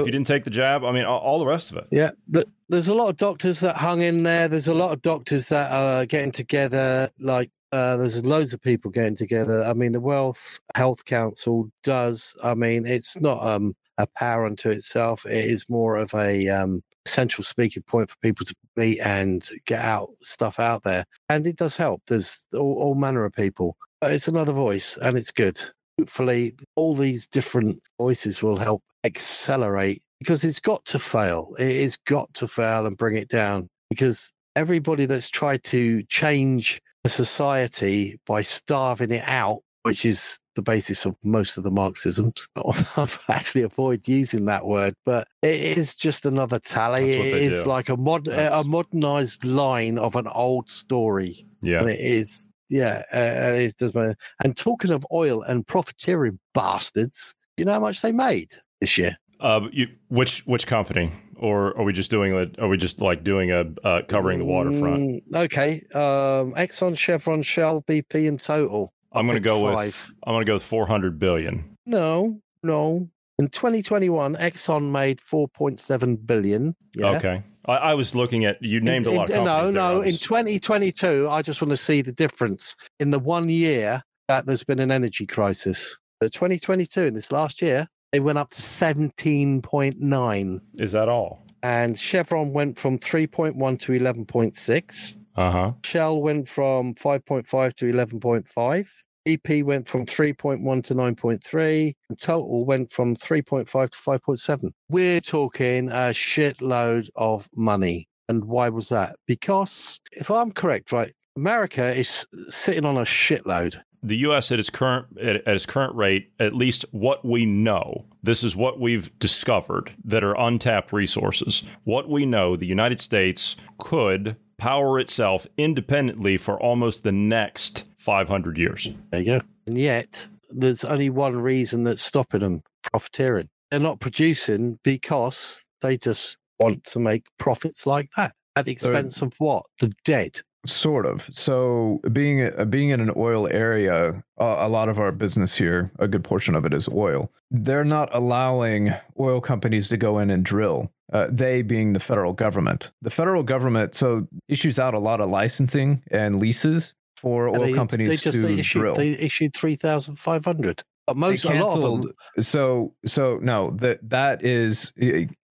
if you didn't take the jab. I mean, all, all the rest of it. Yeah, the, there's a lot of doctors that hung in there. There's a lot of doctors that are getting together. Like uh, there's loads of people getting together. I mean, the World Health Council does. I mean, it's not um, a power unto itself. It is more of a um, central speaking point for people to meet and get out stuff out there, and it does help. There's all, all manner of people. But it's another voice, and it's good. Hopefully, all these different voices will help accelerate because it's got to fail. It's got to fail and bring it down because everybody that's tried to change a society by starving it out, which is the basis of most of the Marxisms. I've actually avoid using that word, but it is just another tally. It is do. like a mod a modernized line of an old story. Yeah, and it is. Yeah, uh, it does. And talking of oil and profiteering bastards, you know how much they made this year? Uh, you, which which company? Or are we just doing a? Are we just like doing a uh, covering the waterfront? Mm, okay, um, Exxon, Chevron, Shell, BP, and Total. I'm going to go five. with I'm going to go with 400 billion. No, no. In 2021, Exxon made 4.7 billion. Yeah. Okay. I, I, was looking at you named in, a lot in, of No, no. Was... In 2022, I just want to see the difference in the one year that there's been an energy crisis. But 2022, in this last year, they went up to 17.9. Is that all? And Chevron went from 3.1 to 11.6. Uh huh. Shell went from 5.5 to 11.5. BP went from 3.1 to 9.3. And total went from 3.5 to 5.7. We're talking a shitload of money. And why was that? Because if I'm correct, right, America is sitting on a shitload. The U.S. at its current at its current rate, at least what we know, this is what we've discovered that are untapped resources. What we know, the United States could power itself independently for almost the next 500 years. There you go. And yet, there's only one reason that's stopping them profiteering. They're not producing because they just want to make profits like that at the expense so, of what? The dead. Sort of. So, being being in an oil area, uh, a lot of our business here, a good portion of it is oil. They're not allowing oil companies to go in and drill. Uh, they being the federal government. The federal government so issues out a lot of licensing and leases for oil they, companies they just to they issued, drill. They issued three thousand five hundred. But most a lot of them. So so no that that is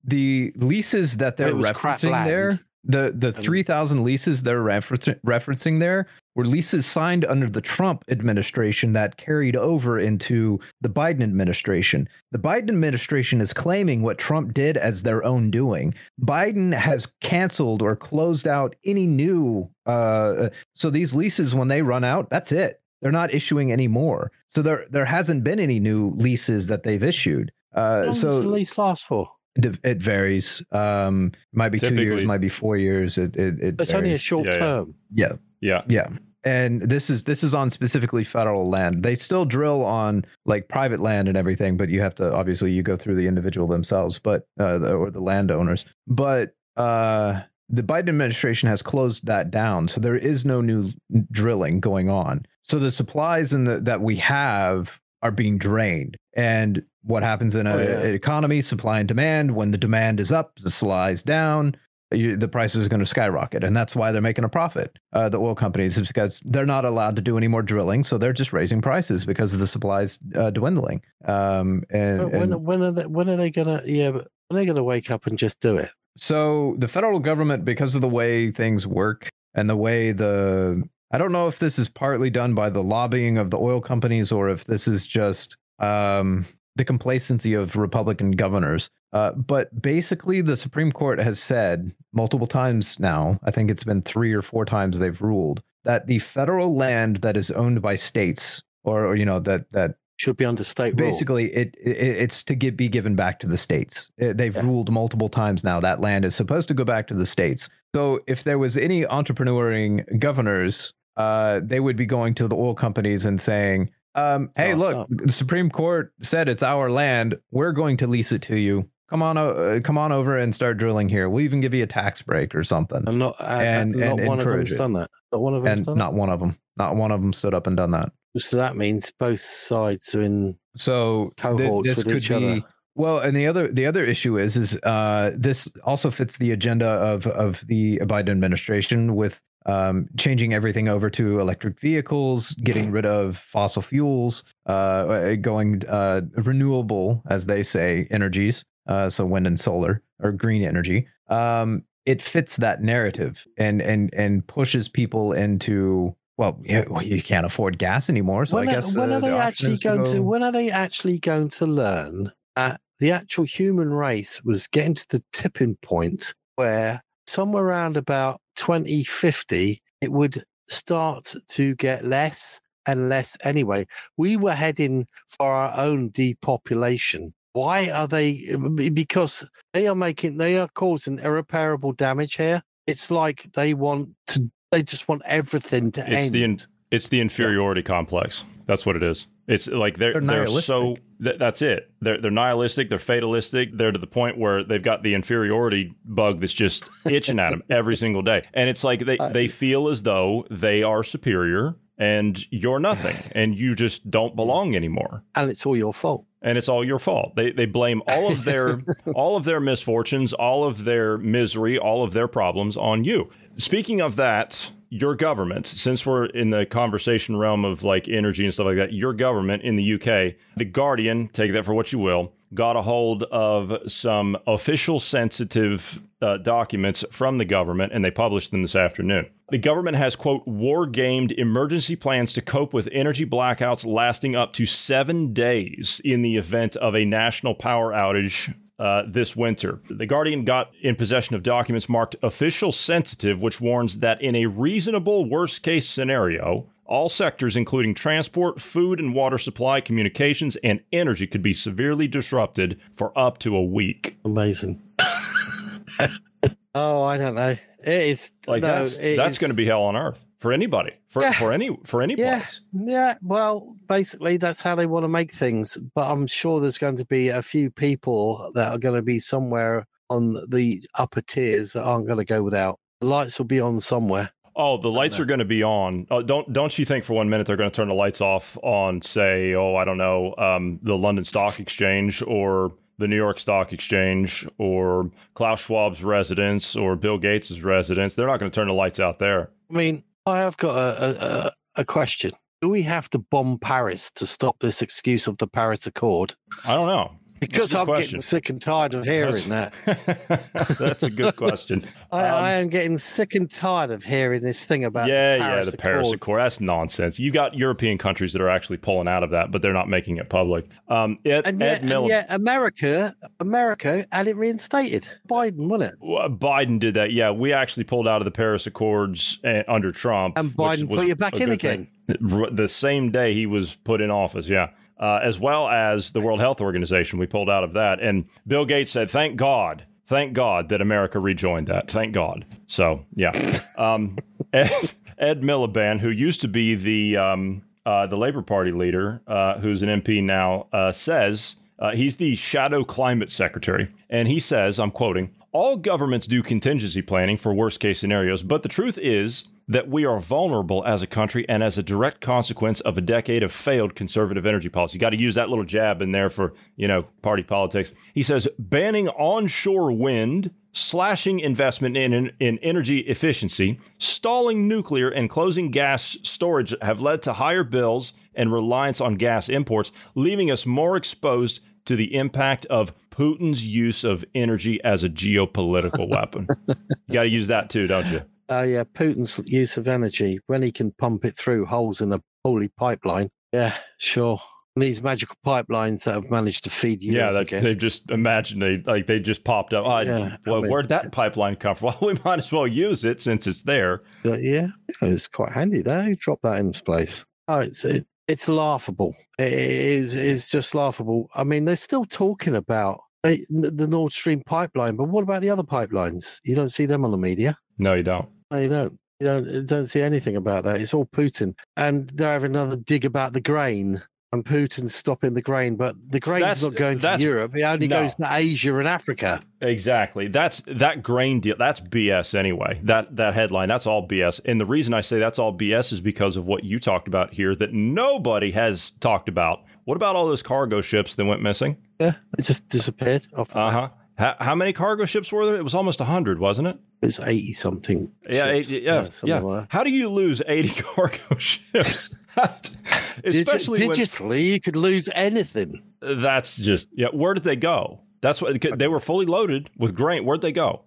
the leases that they're referencing there, the the three thousand leases they're refer- referencing there were leases signed under the Trump administration that carried over into the Biden administration. The Biden administration is claiming what Trump did as their own doing. Biden has canceled or closed out any new. Uh, so these leases, when they run out, that's it. They're not issuing any more. So there there hasn't been any new leases that they've issued. Uh, How so does the lease last for? It, it varies. Um, might be two years, might be four years. It, it, it It's only a short Yeah, yeah. term. Yeah, Yeah. yeah. And this is this is on specifically federal land. They still drill on like private land and everything, but you have to obviously you go through the individual themselves, but uh, the, or the landowners. But uh, the Biden administration has closed that down, so there is no new drilling going on. So the supplies in the, that we have are being drained. And what happens in a, Oh, yeah. an economy, supply and demand? When the demand is up, the supply is down you, the price is going to skyrocket, and that's why they're making a profit. Uh, the oil companies is because they're not allowed to do any more drilling, so they're just raising prices because of the supplies uh, dwindling. Um, and, But when and when are they, when are they gonna? Yeah, but when are they gonna wake up and just do it? so the federal government, because of the way things work and the way the I don't know if this is partly done by the lobbying of the oil companies or if this is just um, the complacency of Republican governors. Uh, but basically, the Supreme Court has said multiple times now, I think it's been three or four times they've ruled that the federal land that is owned by states or, or you know, that, that Should be under state rule. basically it, it it's to give, be given back to the states. They've ruled multiple times now that land is supposed to go back to the states. So if there was any entrepreneuring governors, uh, they would be going to the oil companies and saying, um, "Hey, Oh, look, stop. the Supreme Court said it's our land. We're going to lease it to you. Come on, uh, come on over and start drilling here. We'll even give you a tax break or something." And not, uh, And- not and one of them's it. done that. Not one of them's and done not one of them, not one of them stood up and done that. that. So that means both sides are in So cohorts with each be other. well, and the other the other issue is is uh, this also fits the agenda of of the Biden administration with um, changing everything over to electric vehicles, getting rid of fossil fuels, uh, going uh, renewable, as they say, energies. Uh, so wind and solar or green energy. Um, it fits that narrative and and and pushes people into well, you, you can't afford gas anymore. So when I guess when uh, are they option actually going to? go- When are they actually going to learn that the actual human race was getting to the tipping point where somewhere around about 2050 it would start to get less and less anyway. We were heading for our own depopulation. Why are they? Because they are making, they are causing irreparable damage here. It's like they want to, they just want everything to It's end. the in, it's the inferiority complex. That's what it is. It's like they're They're they're, so nihilistic. Th- that's it. They're they're nihilistic. They're fatalistic. They're to the point where they've got the inferiority bug that's just itching at them every single day. And it's like they they feel as though they are superior and you're nothing and you just don't belong anymore. and it's all your fault. and it's all your fault. They they blame all of their all of their misfortunes, all of their misery, all of their problems on you. Speaking of that, your government, since we're in the conversation realm of like energy and stuff like that, your government in the UK, the Guardian, take that for what you will, got a hold of some official sensitive uh, documents from the government and they published them this afternoon. The government has, quote, war gamed emergency plans to cope with energy blackouts lasting up to seven days in the event of a national power outage uh, this winter. The Guardian got in possession of documents marked official sensitive, which warns that in a reasonable worst case scenario, all sectors, including transport, food and water supply, communications, and energy, could be severely disrupted for up to a week. Amazing. oh, I don't know. It is Like no, that's that's going to be hell on earth for anybody, for Yeah. for any for any Yeah, place. yeah. Well, basically, that's how they want to make things. But I'm sure there's going to be a few people that are going to be somewhere on the upper tiers that aren't going to go without. The lights will be on somewhere. Oh, the lights are going to be on. Oh, don't don't you think for one minute they're going to turn the lights off on, say, oh, I don't know, um, the London Stock Exchange or the New York Stock Exchange or Klaus Schwab's residence or Bill Gates's residence? They're not going to turn the lights out there. I mean, I have got a, a, a- question. Do we have to bomb Paris to stop this excuse of the Paris Accord? I don't know. Because I'm question. getting sick and tired of hearing That's, that. That's a good question. I, um, I, am getting sick and tired of hearing this thing about yeah, the yeah, the Paris Accord. Accord. That's nonsense. You got European countries that are actually pulling out of that, but they're not making it public. Um, Ed, and, yet, and yet America, America had it reinstated. Biden, wasn't it? Well, Biden did that. Yeah, we actually pulled out of the Paris Accords uh, under Trump, and Biden put you back in again. Thing. The same day he was put in office. Yeah uh, as well as the World Health Organization. We pulled out of that. And Bill Gates said, thank God. Thank God that America rejoined that. Thank God. So, yeah. Um, Ed, Ed, Miliband, who used to be the um, uh, the Labor Party leader, uh, who's an MP now, uh, says uh, he's the shadow climate secretary. And he says, I'm quoting, all governments do contingency planning for worst case scenarios, but the truth is that we are vulnerable as a country and as a direct consequence of a decade of failed conservative energy policy. Got to use that little jab in there for, you know, party politics. He says banning onshore wind, slashing investment in, in, in energy efficiency, stalling nuclear, and closing gas storage have led to higher bills and reliance on gas imports, leaving us more exposed to the impact of Putin's use of energy as a geopolitical weapon. You got to use that too, don't you? Oh, uh, yeah. Putin's use of energy when he can pump it through holes in a holy pipeline. Yeah, sure. And these magical pipelines that have managed to feed you. Yeah, that, they just imagine they like they just popped up. Oh, yeah, well, I mean, where'd that pipeline come from? Well, we might as well use it since it's there. But yeah, it's quite handy there. You drop that in this place. Oh, it's it, it's laughable. It is it's just laughable. I mean, they're still talking about the Nord Stream pipeline, but what about the other pipelines? You don't see them on the media. No, you don't. No, you don't. You don't, you don't see anything about that. It's all Putin. And they're having another dig about the grain and Putin's stopping the grain, but the grain's not going to Europe. It only no. goes to Asia and Africa. Exactly. That's that grain deal. That's BS anyway. That that headline. That's all BS. And the reason I say that's all BS is because of what you talked about here that nobody has talked about. What about all those cargo ships that went missing? Yeah, it just disappeared. Uh huh. How, how, many cargo ships were there? It was almost 100, wasn't it? It's 80 something. Yeah, 80, yeah, yeah. Like how do you lose 80 cargo ships? Especially Digi- digitally, when, you could lose anything. That's just, yeah. Where did they go? That's what they were fully loaded with grain. Where'd they go?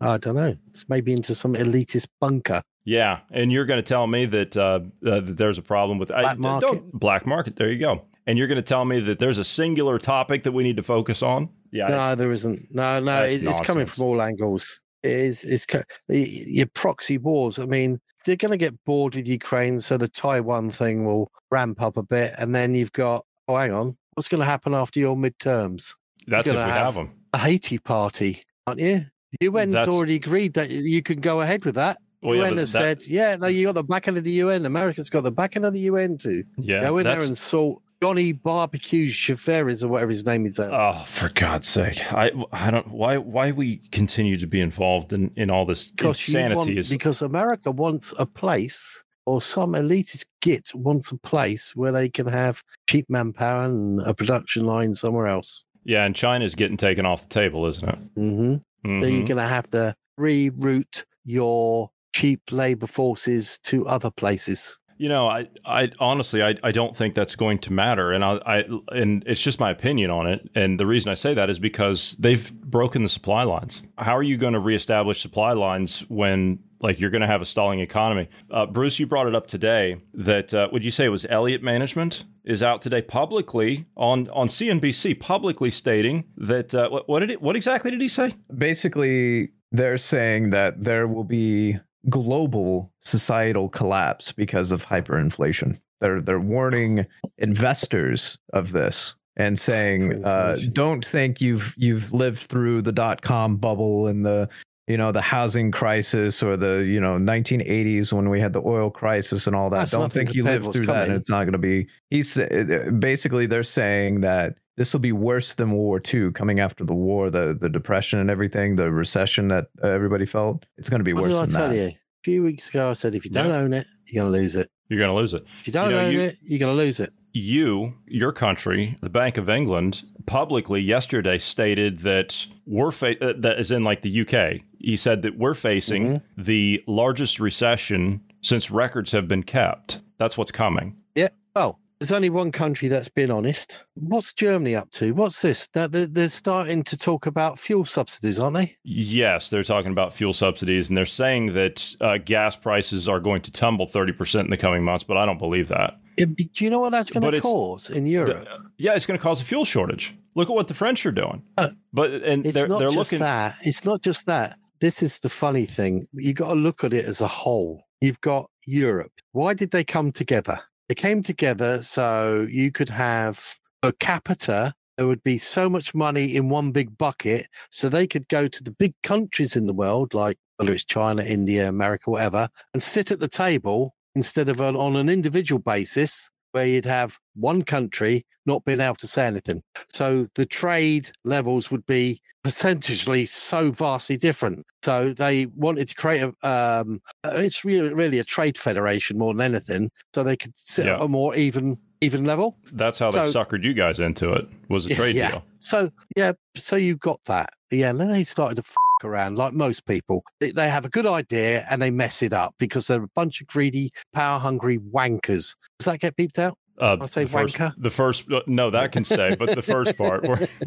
I don't know. It's maybe into some elitist bunker. Yeah, and you're going to tell me that, uh, uh, that there's a problem with black I, market. black market. There you go. And you're going to tell me that there's a singular topic that we need to focus on? Yeah. No, there isn't. No, no, it's coming from all angles. It is it's your proxy wars. I mean, they're going to get bored with Ukraine, so the Taiwan thing will ramp up a bit, and then you've got oh, hang on, what's going to happen after your midterms? That's if we have, have them. A Haiti party, aren't you? The UN's That's... already agreed that you can go ahead with that. Well, UN yeah, has that... said, yeah, no, mm. you got the backing of the UN. America's got the backing of the UN too. Yeah, go in there and sort Johnny Barbecue Chaferis or whatever his name is. There. Oh, for God's sake! I I don't why why we continue to be involved in in all this because insanity want, is because America wants a place or some elitist git wants a place where they can have cheap manpower and a production line somewhere else. Yeah, and China's getting taken off the table, isn't it? Mm-hmm. mm-hmm. So you're going to have to reroute your cheap labor forces to other places. You know, I, I honestly, I, I don't think that's going to matter, and I, I, and it's just my opinion on it. And the reason I say that is because they've broken the supply lines. How are you going to reestablish supply lines when, like, you're going to have a stalling economy? Uh, Bruce, you brought it up today that uh, would you say it was Elliott Management is out today publicly on on CNBC publicly stating that uh, what, what did it what exactly did he say? Basically, they're saying that there will be global societal collapse because of hyperinflation. They're they're warning investors of this and saying, uh, "Don't think you've you've lived through the dot com bubble and the you know the housing crisis or the you know 1980s when we had the oil crisis and all that. That's Don't think you lived through coming. that. And it's not going to be." He's uh, basically they're saying that this will be worse than World War II coming after the war, the the depression and everything, the recession that uh, everybody felt. It's going to be what worse than I tell that. You? A few weeks ago, I said if you don't yeah. own it, you're going to lose it. You're going to lose it. If you don't you know, own you, it, you're going to lose it. You, your country, the Bank of England, publicly yesterday stated that we're fa- uh, that is in like the UK. He said that we're facing mm-hmm. the largest recession since records have been kept. That's what's coming. Yeah. Oh, there's only one country that's been honest. What's Germany up to? What's this? They're, they're starting to talk about fuel subsidies, aren't they? Yes, they're talking about fuel subsidies, and they're saying that uh, gas prices are going to tumble 30% in the coming months, but I don't believe that. It, do you know what that's going to cause in Europe? The, yeah, it's going to cause a fuel shortage. Look at what the French are doing. Uh, but and it's they're, not they're just looking that. It's not just that. This is the funny thing. You got to look at it as a whole. You've got Europe. Why did they come together? They came together so you could have per capita. There would be so much money in one big bucket, so they could go to the big countries in the world, like whether it's China, India, America, whatever, and sit at the table instead of on an individual basis where you'd have one country not being able to say anything. So the trade levels would be percentagely so vastly different. So they wanted to create a, um, it's really, really a trade federation more than anything. So they could sit yeah. at a more even, even level. That's how they suckered you guys into it was a trade yeah. deal. So, yeah. So you got that. Yeah. And then they started to around like most people. They, they have a good idea and they mess it up because they're a bunch of greedy, power hungry wankers. Does that get beeped out? Uh, I say the first, wanker. The first, uh, no, that can stay, but the first part.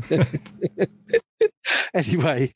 anyway,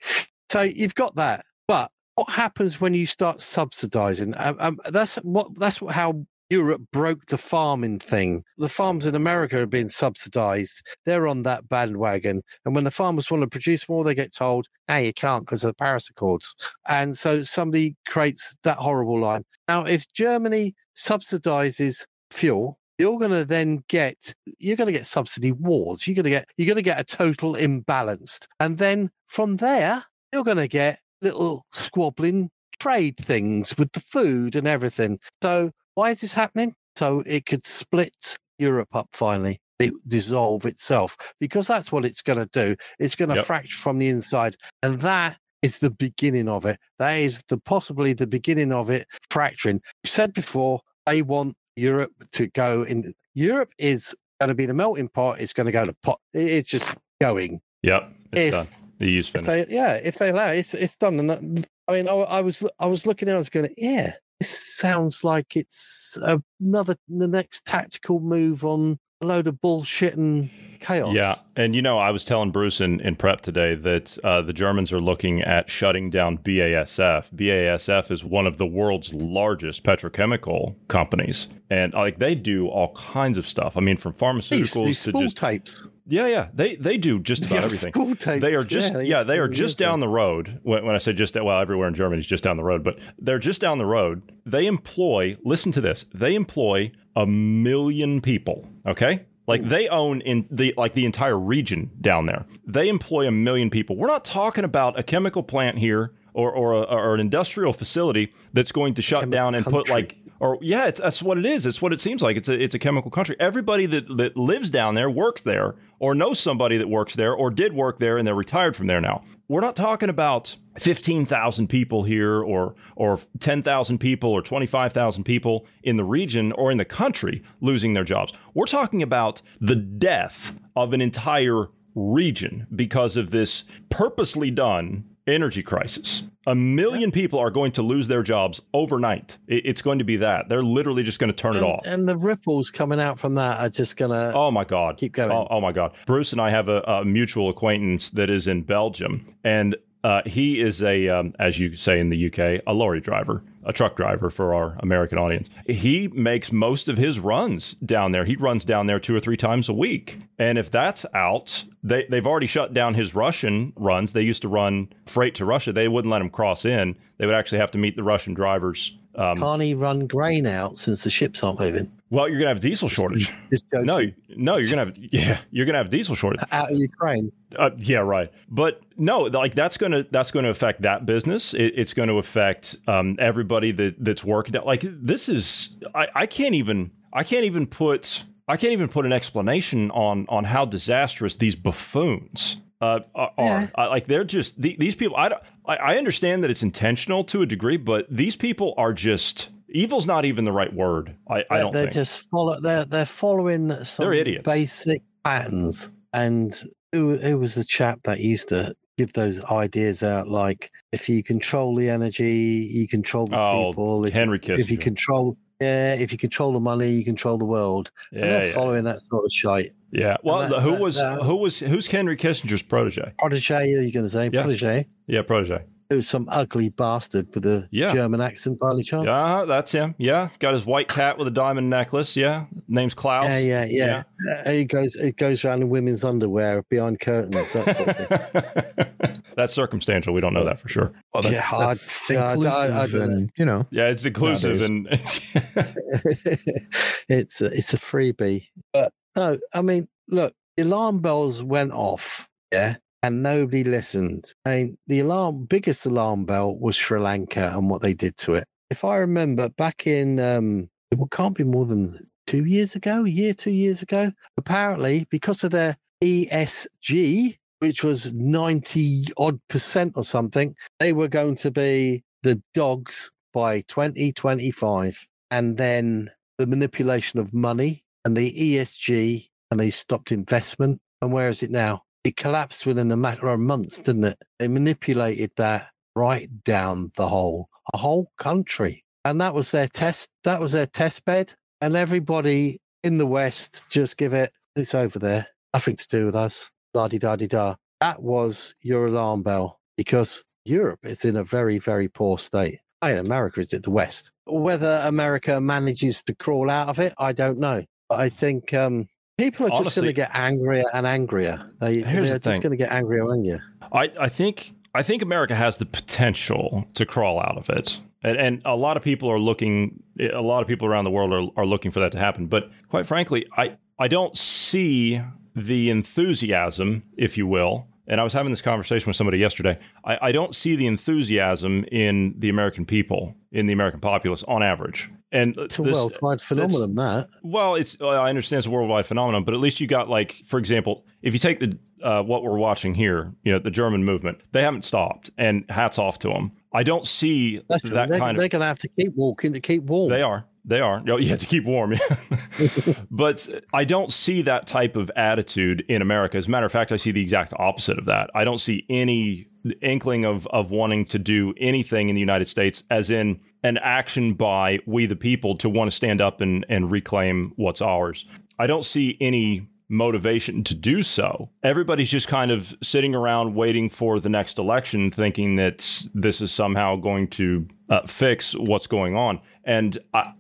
so you've got that, but what happens when you start subsidizing? Um, um, that's what that's what, how Europe broke the farming thing. The farms in America are being subsidized. They're on that bandwagon. And when the farmers want to produce more, they get told, hey, you can't because of the Paris Accords. And so somebody creates that horrible line. Now, if Germany subsidizes fuel, you're going to then get you're going to get subsidy wars you're going to get you're going to get a total imbalanced and then from there you're going to get little squabbling trade things with the food and everything so why is this happening? So it could split Europe up finally. It dissolve itself because that's what it's going to do. It's going to yep. fracture from the inside, and that is the beginning of it. That is the possibly the beginning of it fracturing. You said before they want Europe to go in. Europe is going to be the melting pot. It's going to go to pot. It's just going. Yep, it's if, done. The use finished. They, yeah, if they allow, it, it's it's done. And I mean, I, I was I was looking at, I was going, yeah, this sounds like it's uh, another the next tactical move on a load of bullshit and chaos. Yeah, and you know, I was telling Bruce in, in prep today that uh, the Germans are looking at shutting down BASF. BASF is one of the world's largest petrochemical companies, and like they do all kinds of stuff. I mean, from pharmaceuticals these, these to just types. Yeah, yeah, they they do just about everything. They are just yeah, yeah they are just down the road. When, when I say just well, everywhere in Germany is just down the road, but they're just down the road. They employ. Listen to this. They employ a million people. Okay, like hmm. they own in the like the entire region down there. They employ a million people. We're not talking about a chemical plant here or or, a, or an industrial facility that's going to shut chemical down and country. put like or yeah, that's what it is. It's what it seems like. It's a it's a chemical country. Everybody that that lives down there works there, or knows somebody that works there, or did work there, and they're retired from there now. We're not talking about fifteen thousand people here, or or ten thousand people, or twenty five thousand people in the region or in the country losing their jobs. We're talking about the death of an entire region because of this purposely done energy crisis. A million people are going to lose their jobs overnight. It's going to be that. They're literally just going to turn and, it off. And the ripples coming out from that are just going to. Oh my God. Keep going. Oh, oh, my God. Bruce and I have a, a mutual acquaintance that is in Belgium. And uh, he is a, um, as you say in the UK, a lorry driver, a truck driver for our American audience. He makes most of his runs down there. He runs down there two or three times a week. And if that's out, they, they've already shut down his Russian runs. They used to run freight to Russia. They wouldn't let him cross in. They would actually have to meet the Russian drivers um, Can't he run grain out since the ships aren't moving? Well, you're gonna have diesel shortage. no, no, you're gonna have yeah, you're gonna have diesel shortage out of Ukraine. Uh, yeah, right. But no, like that's gonna that's gonna affect that business. It, it's going to affect um, everybody that that's working. Like this is I, I can't even I can't even put I can't even put an explanation on on how disastrous these buffoons uh, are. Yeah. like they're just the, these people. I, I I understand that it's intentional to a degree, but these people are just evil's not even the right word. I, I don't. They're think. just follow. They're they're following some they're idiots. basic patterns. And who who was the chap that used to give those ideas out? Like if you control the energy, you control the oh, people. If, Henry Kissinger. If you control Yeah, if you control the money, you control the world. Yeah, and they're yeah. following that sort of shite. Yeah. Well, that, who that, was that, who was who's Henry Kissinger's protege? Protege, are you going to say yeah. protege? Yeah, protege. It was some ugly bastard with a yeah. German accent, by any chance? Yeah, that's him. Yeah, got his white cat with a diamond necklace. Yeah, name's Klaus. Yeah, yeah, yeah. yeah. Uh, he goes, he goes around in women's underwear behind curtains. That sort of thing. that's circumstantial. We don't know that for sure. Well, that's, yeah, that's I, I, I, and, you know. Yeah, it's inclusive and it's a, it's a freebie. But no, I mean, look, alarm bells went off. Yeah, and nobody listened. Mean, the alarm, biggest alarm bell was Sri Lanka and what they did to it. If I remember back in, um, it can't be more than two years ago, a year, two years ago, apparently because of their ESG, which was 90 odd percent or something, they were going to be the dogs by 2025. And then the manipulation of money and the ESG, and they stopped investment. And where is it now? It collapsed within a matter of months, didn't it? They manipulated that right down the whole, a whole country. And that was their test. That was their test bed. And everybody in the West just give it, it's over there. Nothing to do with us. La di da di da. That was your alarm bell because Europe is in a very, very poor state. And America is at the West. Whether America manages to crawl out of it, I don't know. But I think um, People are just going to get angrier and angrier. They, they're the just going to get angrier and angrier. I, I think I think America has the potential to crawl out of it. And, and, a lot of people are looking a lot of people around the world are, are looking for that to happen. But quite frankly, I, I don't see the enthusiasm, if you will. And I was having this conversation with somebody yesterday. I, I don't see the enthusiasm in the American people, in the American populace on average. And it's a worldwide phenomenon. That well, it's I understand it's a worldwide phenomenon, but at least you got like, for example, if you take the uh, what we're watching here, you know, the German movement, they haven't stopped, and hats off to them. I don't see That's that they're, kind they're of. They're going to have to keep walking to keep warm. They are. They are. Oh, you have to keep warm. but I don't see that type of attitude in America. As a matter of fact, I see the exact opposite of that. I don't see any inkling of of wanting to do anything in the United States, as in an action by we the people to want to stand up and, and reclaim what's ours. I don't see any motivation to do so. Everybody's just kind of sitting around waiting for the next election, thinking that this is somehow going to uh, fix what's going on. And I,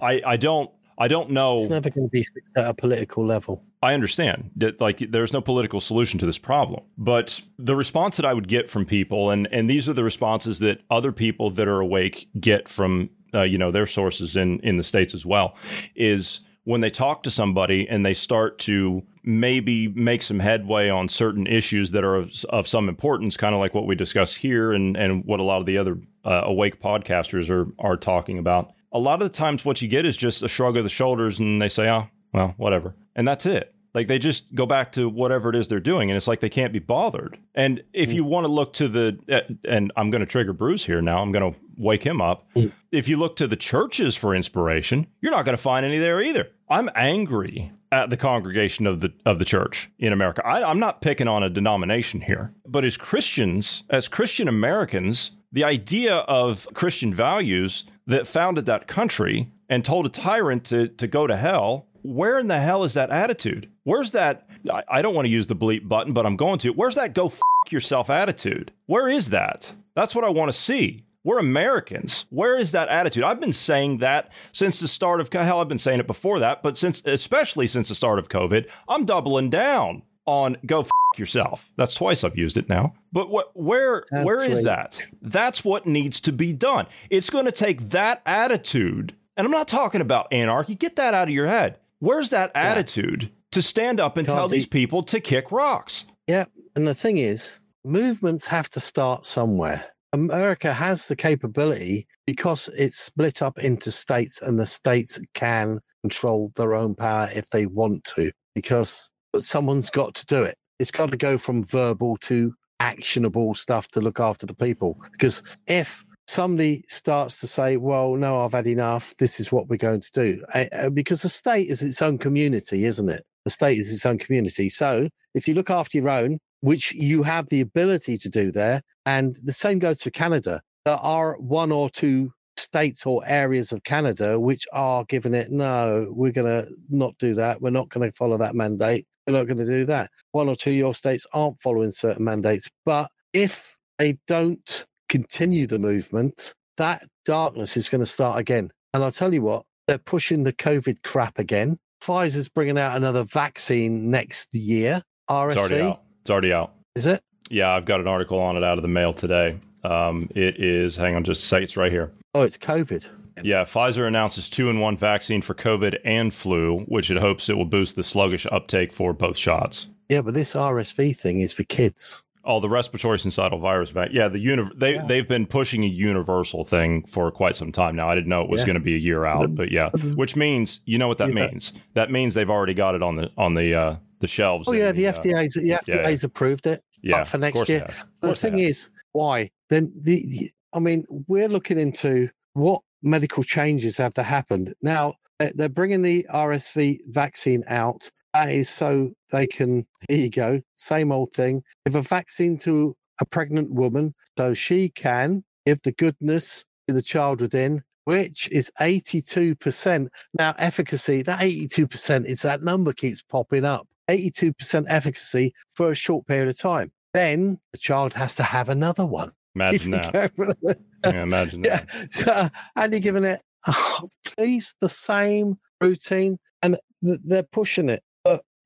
I, I don't I don't know. It's never going to be fixed at a political level. I understand that, like, there's no political solution to this problem. But the response that I would get from people, and and these are the responses that other people that are awake get from, uh, you know, their sources in in the states as well, is when they talk to somebody and they start to maybe make some headway on certain issues that are of, of some importance, kind of like what we discuss here and and what a lot of the other uh, awake podcasters are are talking about a lot of the times what you get is just a shrug of the shoulders and they say, oh, well, whatever. And that's it. Like they just go back to whatever it is they're doing, and it's like they can't be bothered. And if you mm. want to look to the, uh, and I'm going to trigger Bruce here now, I'm going to wake him up. Mm. If you look to the churches for inspiration, you're not going to find any there either. I'm angry at the congregation of the of the church in America. I, I'm not picking on a denomination here, but as Christians, as Christian Americans, the idea of Christian values that founded that country and told a tyrant to, to go to hell, where in the hell is that attitude? Where's that? I, I don't want to use the bleep button, but I'm going to. Where's that go f- yourself attitude? Where is that? That's what I want to see. We're Americans. Where is that attitude? I've been saying that since the start of hell. I've been saying it before that, but since especially since the start of COVID, I'm doubling down on go f- yourself. That's twice I've used it now. But what where That's where is right. that? That's what needs to be done. It's going to take that attitude. And I'm not talking about anarchy. Get that out of your head. Where's that yeah. attitude to stand up and Can't tell these people to kick rocks? Yeah, and the thing is, movements have to start somewhere. America has the capability because it's split up into states and the states can control their own power if they want to because but someone's got to do it. It's got to go from verbal to actionable stuff to look after the people. Because if somebody starts to say, well, no, I've had enough, this is what we're going to do, uh, because the state is its own community, isn't it? The state is its own community. So if you look after your own, which you have the ability to do there, and the same goes for Canada, there are one or two states or areas of Canada which are giving it, no, we're going to not do that. We're not going to follow that mandate. We're not going to do that. One or two of your states aren't following certain mandates. But if they don't continue the movement, that darkness is going to start again. And I'll tell you what, they're pushing the COVID crap again. Pfizer's bringing out another vaccine next year. RSV. It's already out. It's already out. Is it? Yeah, I've got an article on it out of the mail today. Um, it is, hang on, just say it's right here. Oh, it's COVID. Yeah, Pfizer announces two in one vaccine for COVID and flu, which it hopes it will boost the sluggish uptake for both shots. Yeah, but this RSV thing is for kids. Oh, the respiratory syncytial virus vaccine. Yeah, the uni- they yeah. they've been pushing a universal thing for quite some time now. I didn't know it was yeah. going to be a year out, but yeah, which means you know what that yeah. means. That means they've already got it on the on the uh, the shelves. Oh yeah, the, the FDA's the FDA's approved it. Yeah, for next year. The thing is, why then? The I mean, we're looking into what medical changes have to happened now. They're bringing the RSV vaccine out that is so they can, here you go, same old thing. Give a vaccine to a pregnant woman so she can give the goodness to the child within, which is 82%. Now, efficacy, that 82% is that number keeps popping up. 82% efficacy for a short period of time. Then the child has to have another one. Imagine that. yeah, imagine that. Yeah. So, and you're giving it, oh, please, the same routine. And they're pushing it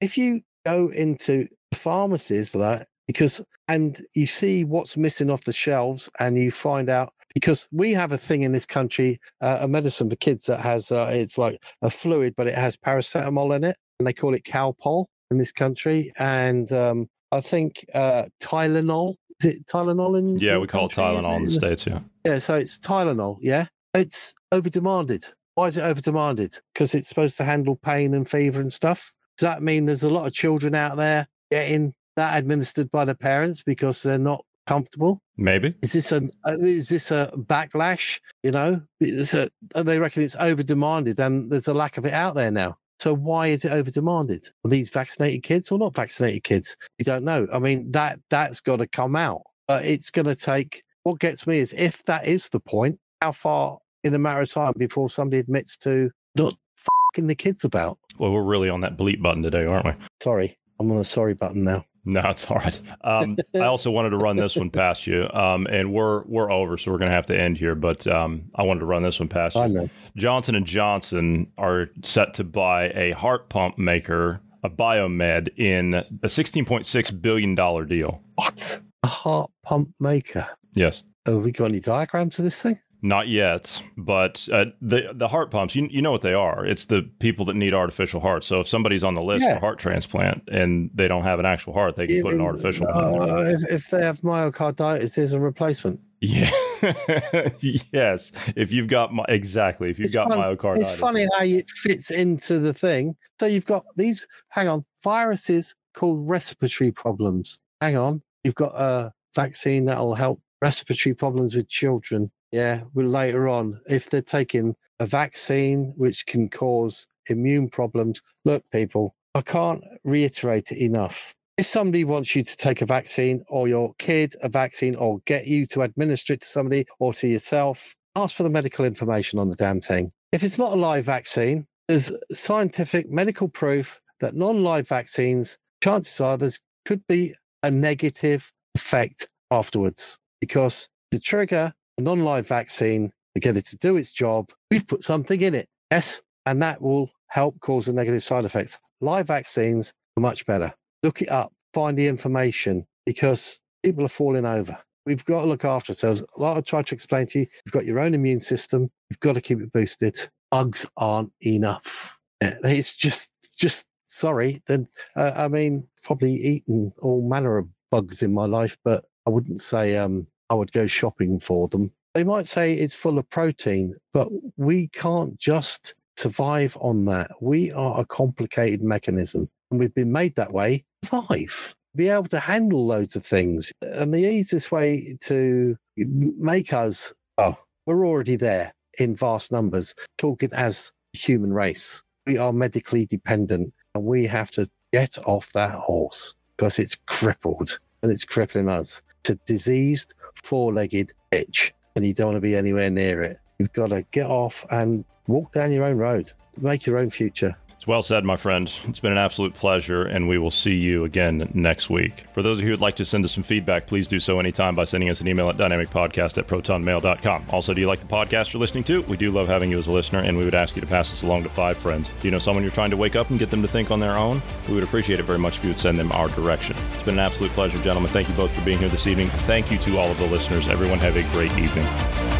if you go into pharmacies like because and you see what's missing off the shelves and you find out because we have a thing in this country uh, a medicine for kids that has uh, it's like a fluid but it has paracetamol in it and they call it calpol in this country and um, i think uh, tylenol is it tylenol in yeah we call country? it tylenol in the states yeah. Yeah so it's tylenol yeah? It's over demanded why is it over demanded because it's supposed to handle pain and fever and stuff does that mean there's a lot of children out there getting that administered by the parents because they're not comfortable? Maybe. Is this a is this a backlash? You know, a, they reckon it's over demanded, and there's a lack of it out there now. So why is it over demanded? Are these vaccinated kids or not vaccinated kids? You don't know. I mean, that that's got to come out, but it's going to take. What gets me is if that is the point, how far in a matter of time before somebody admits to not fucking the kids about? Well, we're really on that bleep button today, aren't we? Sorry, I'm on the sorry button now. No, it's all right. Um, I also wanted to run this one past you, um, and we're we're over, so we're going to have to end here. But um, I wanted to run this one past you. I know. Johnson and Johnson are set to buy a heart pump maker, Abiomed, in a 16.6 billion dollar deal. What? A heart pump maker? Yes. Have we got any diagrams of this thing? Not yet, but uh, the the heart pumps, you, you know what they are. It's the people that need artificial hearts. So if somebody's on the list yeah. for heart transplant and they don't have an actual heart, they can you put an artificial uh. If, if they have myocarditis, there's a replacement. Yeah. yes. If you've got my, exactly, if you've it's got fun, myocarditis, it's funny how it fits into the thing. So you've got these. Hang on, viruses called respiratory problems. Hang on, you've got a vaccine that'll help respiratory problems with children. Yeah, well, later on, if they're taking a vaccine which can cause immune problems, look, people, I can't reiterate it enough. If somebody wants you to take a vaccine or your kid a vaccine or get you to administer it to somebody or to yourself, ask for the medical information on the damn thing. If it's not a live vaccine, there's scientific medical proof that non live vaccines, chances are there could be a negative effect afterwards because the trigger a non live vaccine to get it to do its job, we've put something in it. Yes. And that will help cause the negative side effects. Live vaccines are much better. Look it up, find the information because people are falling over. We've got to look after ourselves. Like I tried to explain to you, you've got your own immune system. You've got to keep it boosted. Bugs aren't enough. It's just, just sorry. Then uh, I mean, probably eaten all manner of bugs in my life, but I wouldn't say um, I would go shopping for them. They might say it's full of protein, but we can't just survive on that. We are a complicated mechanism and we've been made that way. Survive, be able to handle loads of things. And the easiest way to make us, oh, we're already there in vast numbers, talking as human race. We are medically dependent and we have to get off that horse because it's crippled and it's crippling us. It's a diseased four legged bitch, and you don't want to be anywhere near it. You've got to get off and walk down your own road, make your own future. It's well said, my friend. It's been an absolute pleasure, and we will see you again next week. For those of you who would like to send us some feedback, please do so anytime by sending us an email at dynamicpodcast at protonmail.com. Also, do you like the podcast you're listening to? We do love having you as a listener, and we would ask you to pass this along to five friends. Do you know someone you're trying to wake up and get them to think on their own? We would appreciate it very much if you would send them our direction. It's been an absolute pleasure, gentlemen. Thank you both for being here this evening. Thank you to all of the listeners. Everyone have a great evening.